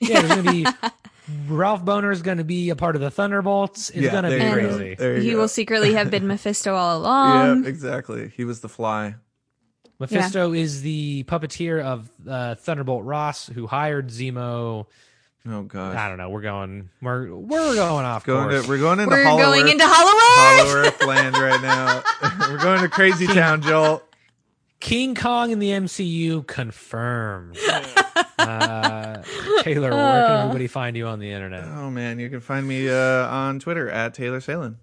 Yeah, there's gonna be Ralph Bohner is gonna be a part of the Thunderbolts. It's Yeah, gonna be there go. crazy. He go. will secretly have been Mephisto all along. yeah, exactly. He was the Fly. Mephisto is the puppeteer of uh, Thunderbolt Ross, who hired Zemo. Oh god. I don't know. We're going. We're we're going off Going course. to, we're going into We're Hollow going Earth, into Hollow Hollow Earth land right now. we're going to Crazy Town, Joel. King Kong in the MCU confirmed. uh, Taylor, where can everybody find you on the internet? Oh man, you can find me uh, on Twitter at Taylor Salen.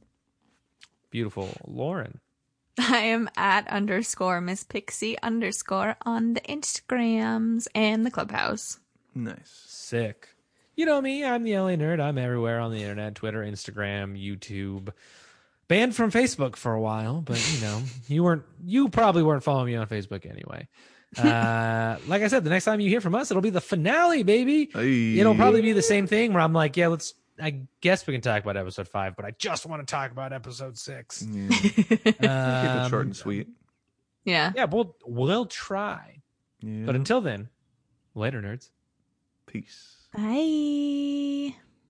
Beautiful, Lauren. I am at underscore Miss Pixie underscore on the Instagrams and the Clubhouse. Nice. Sick. You know me. I'm the LA nerd. I'm everywhere on the internet: Twitter, Instagram, YouTube. Banned from Facebook for a while, but you know, you weren't. You probably weren't following me on Facebook anyway. Uh, like I said, the next time you hear from us, it'll be the finale, baby. Hey. It'll probably be the same thing where I'm like, yeah, let's. I guess we can talk about episode five, but I just want to talk about episode six. Yeah. Keep it Um, short and sweet. Yeah. Yeah, we'll we'll try. Yeah. But until then, later, nerds. Peace. Bye.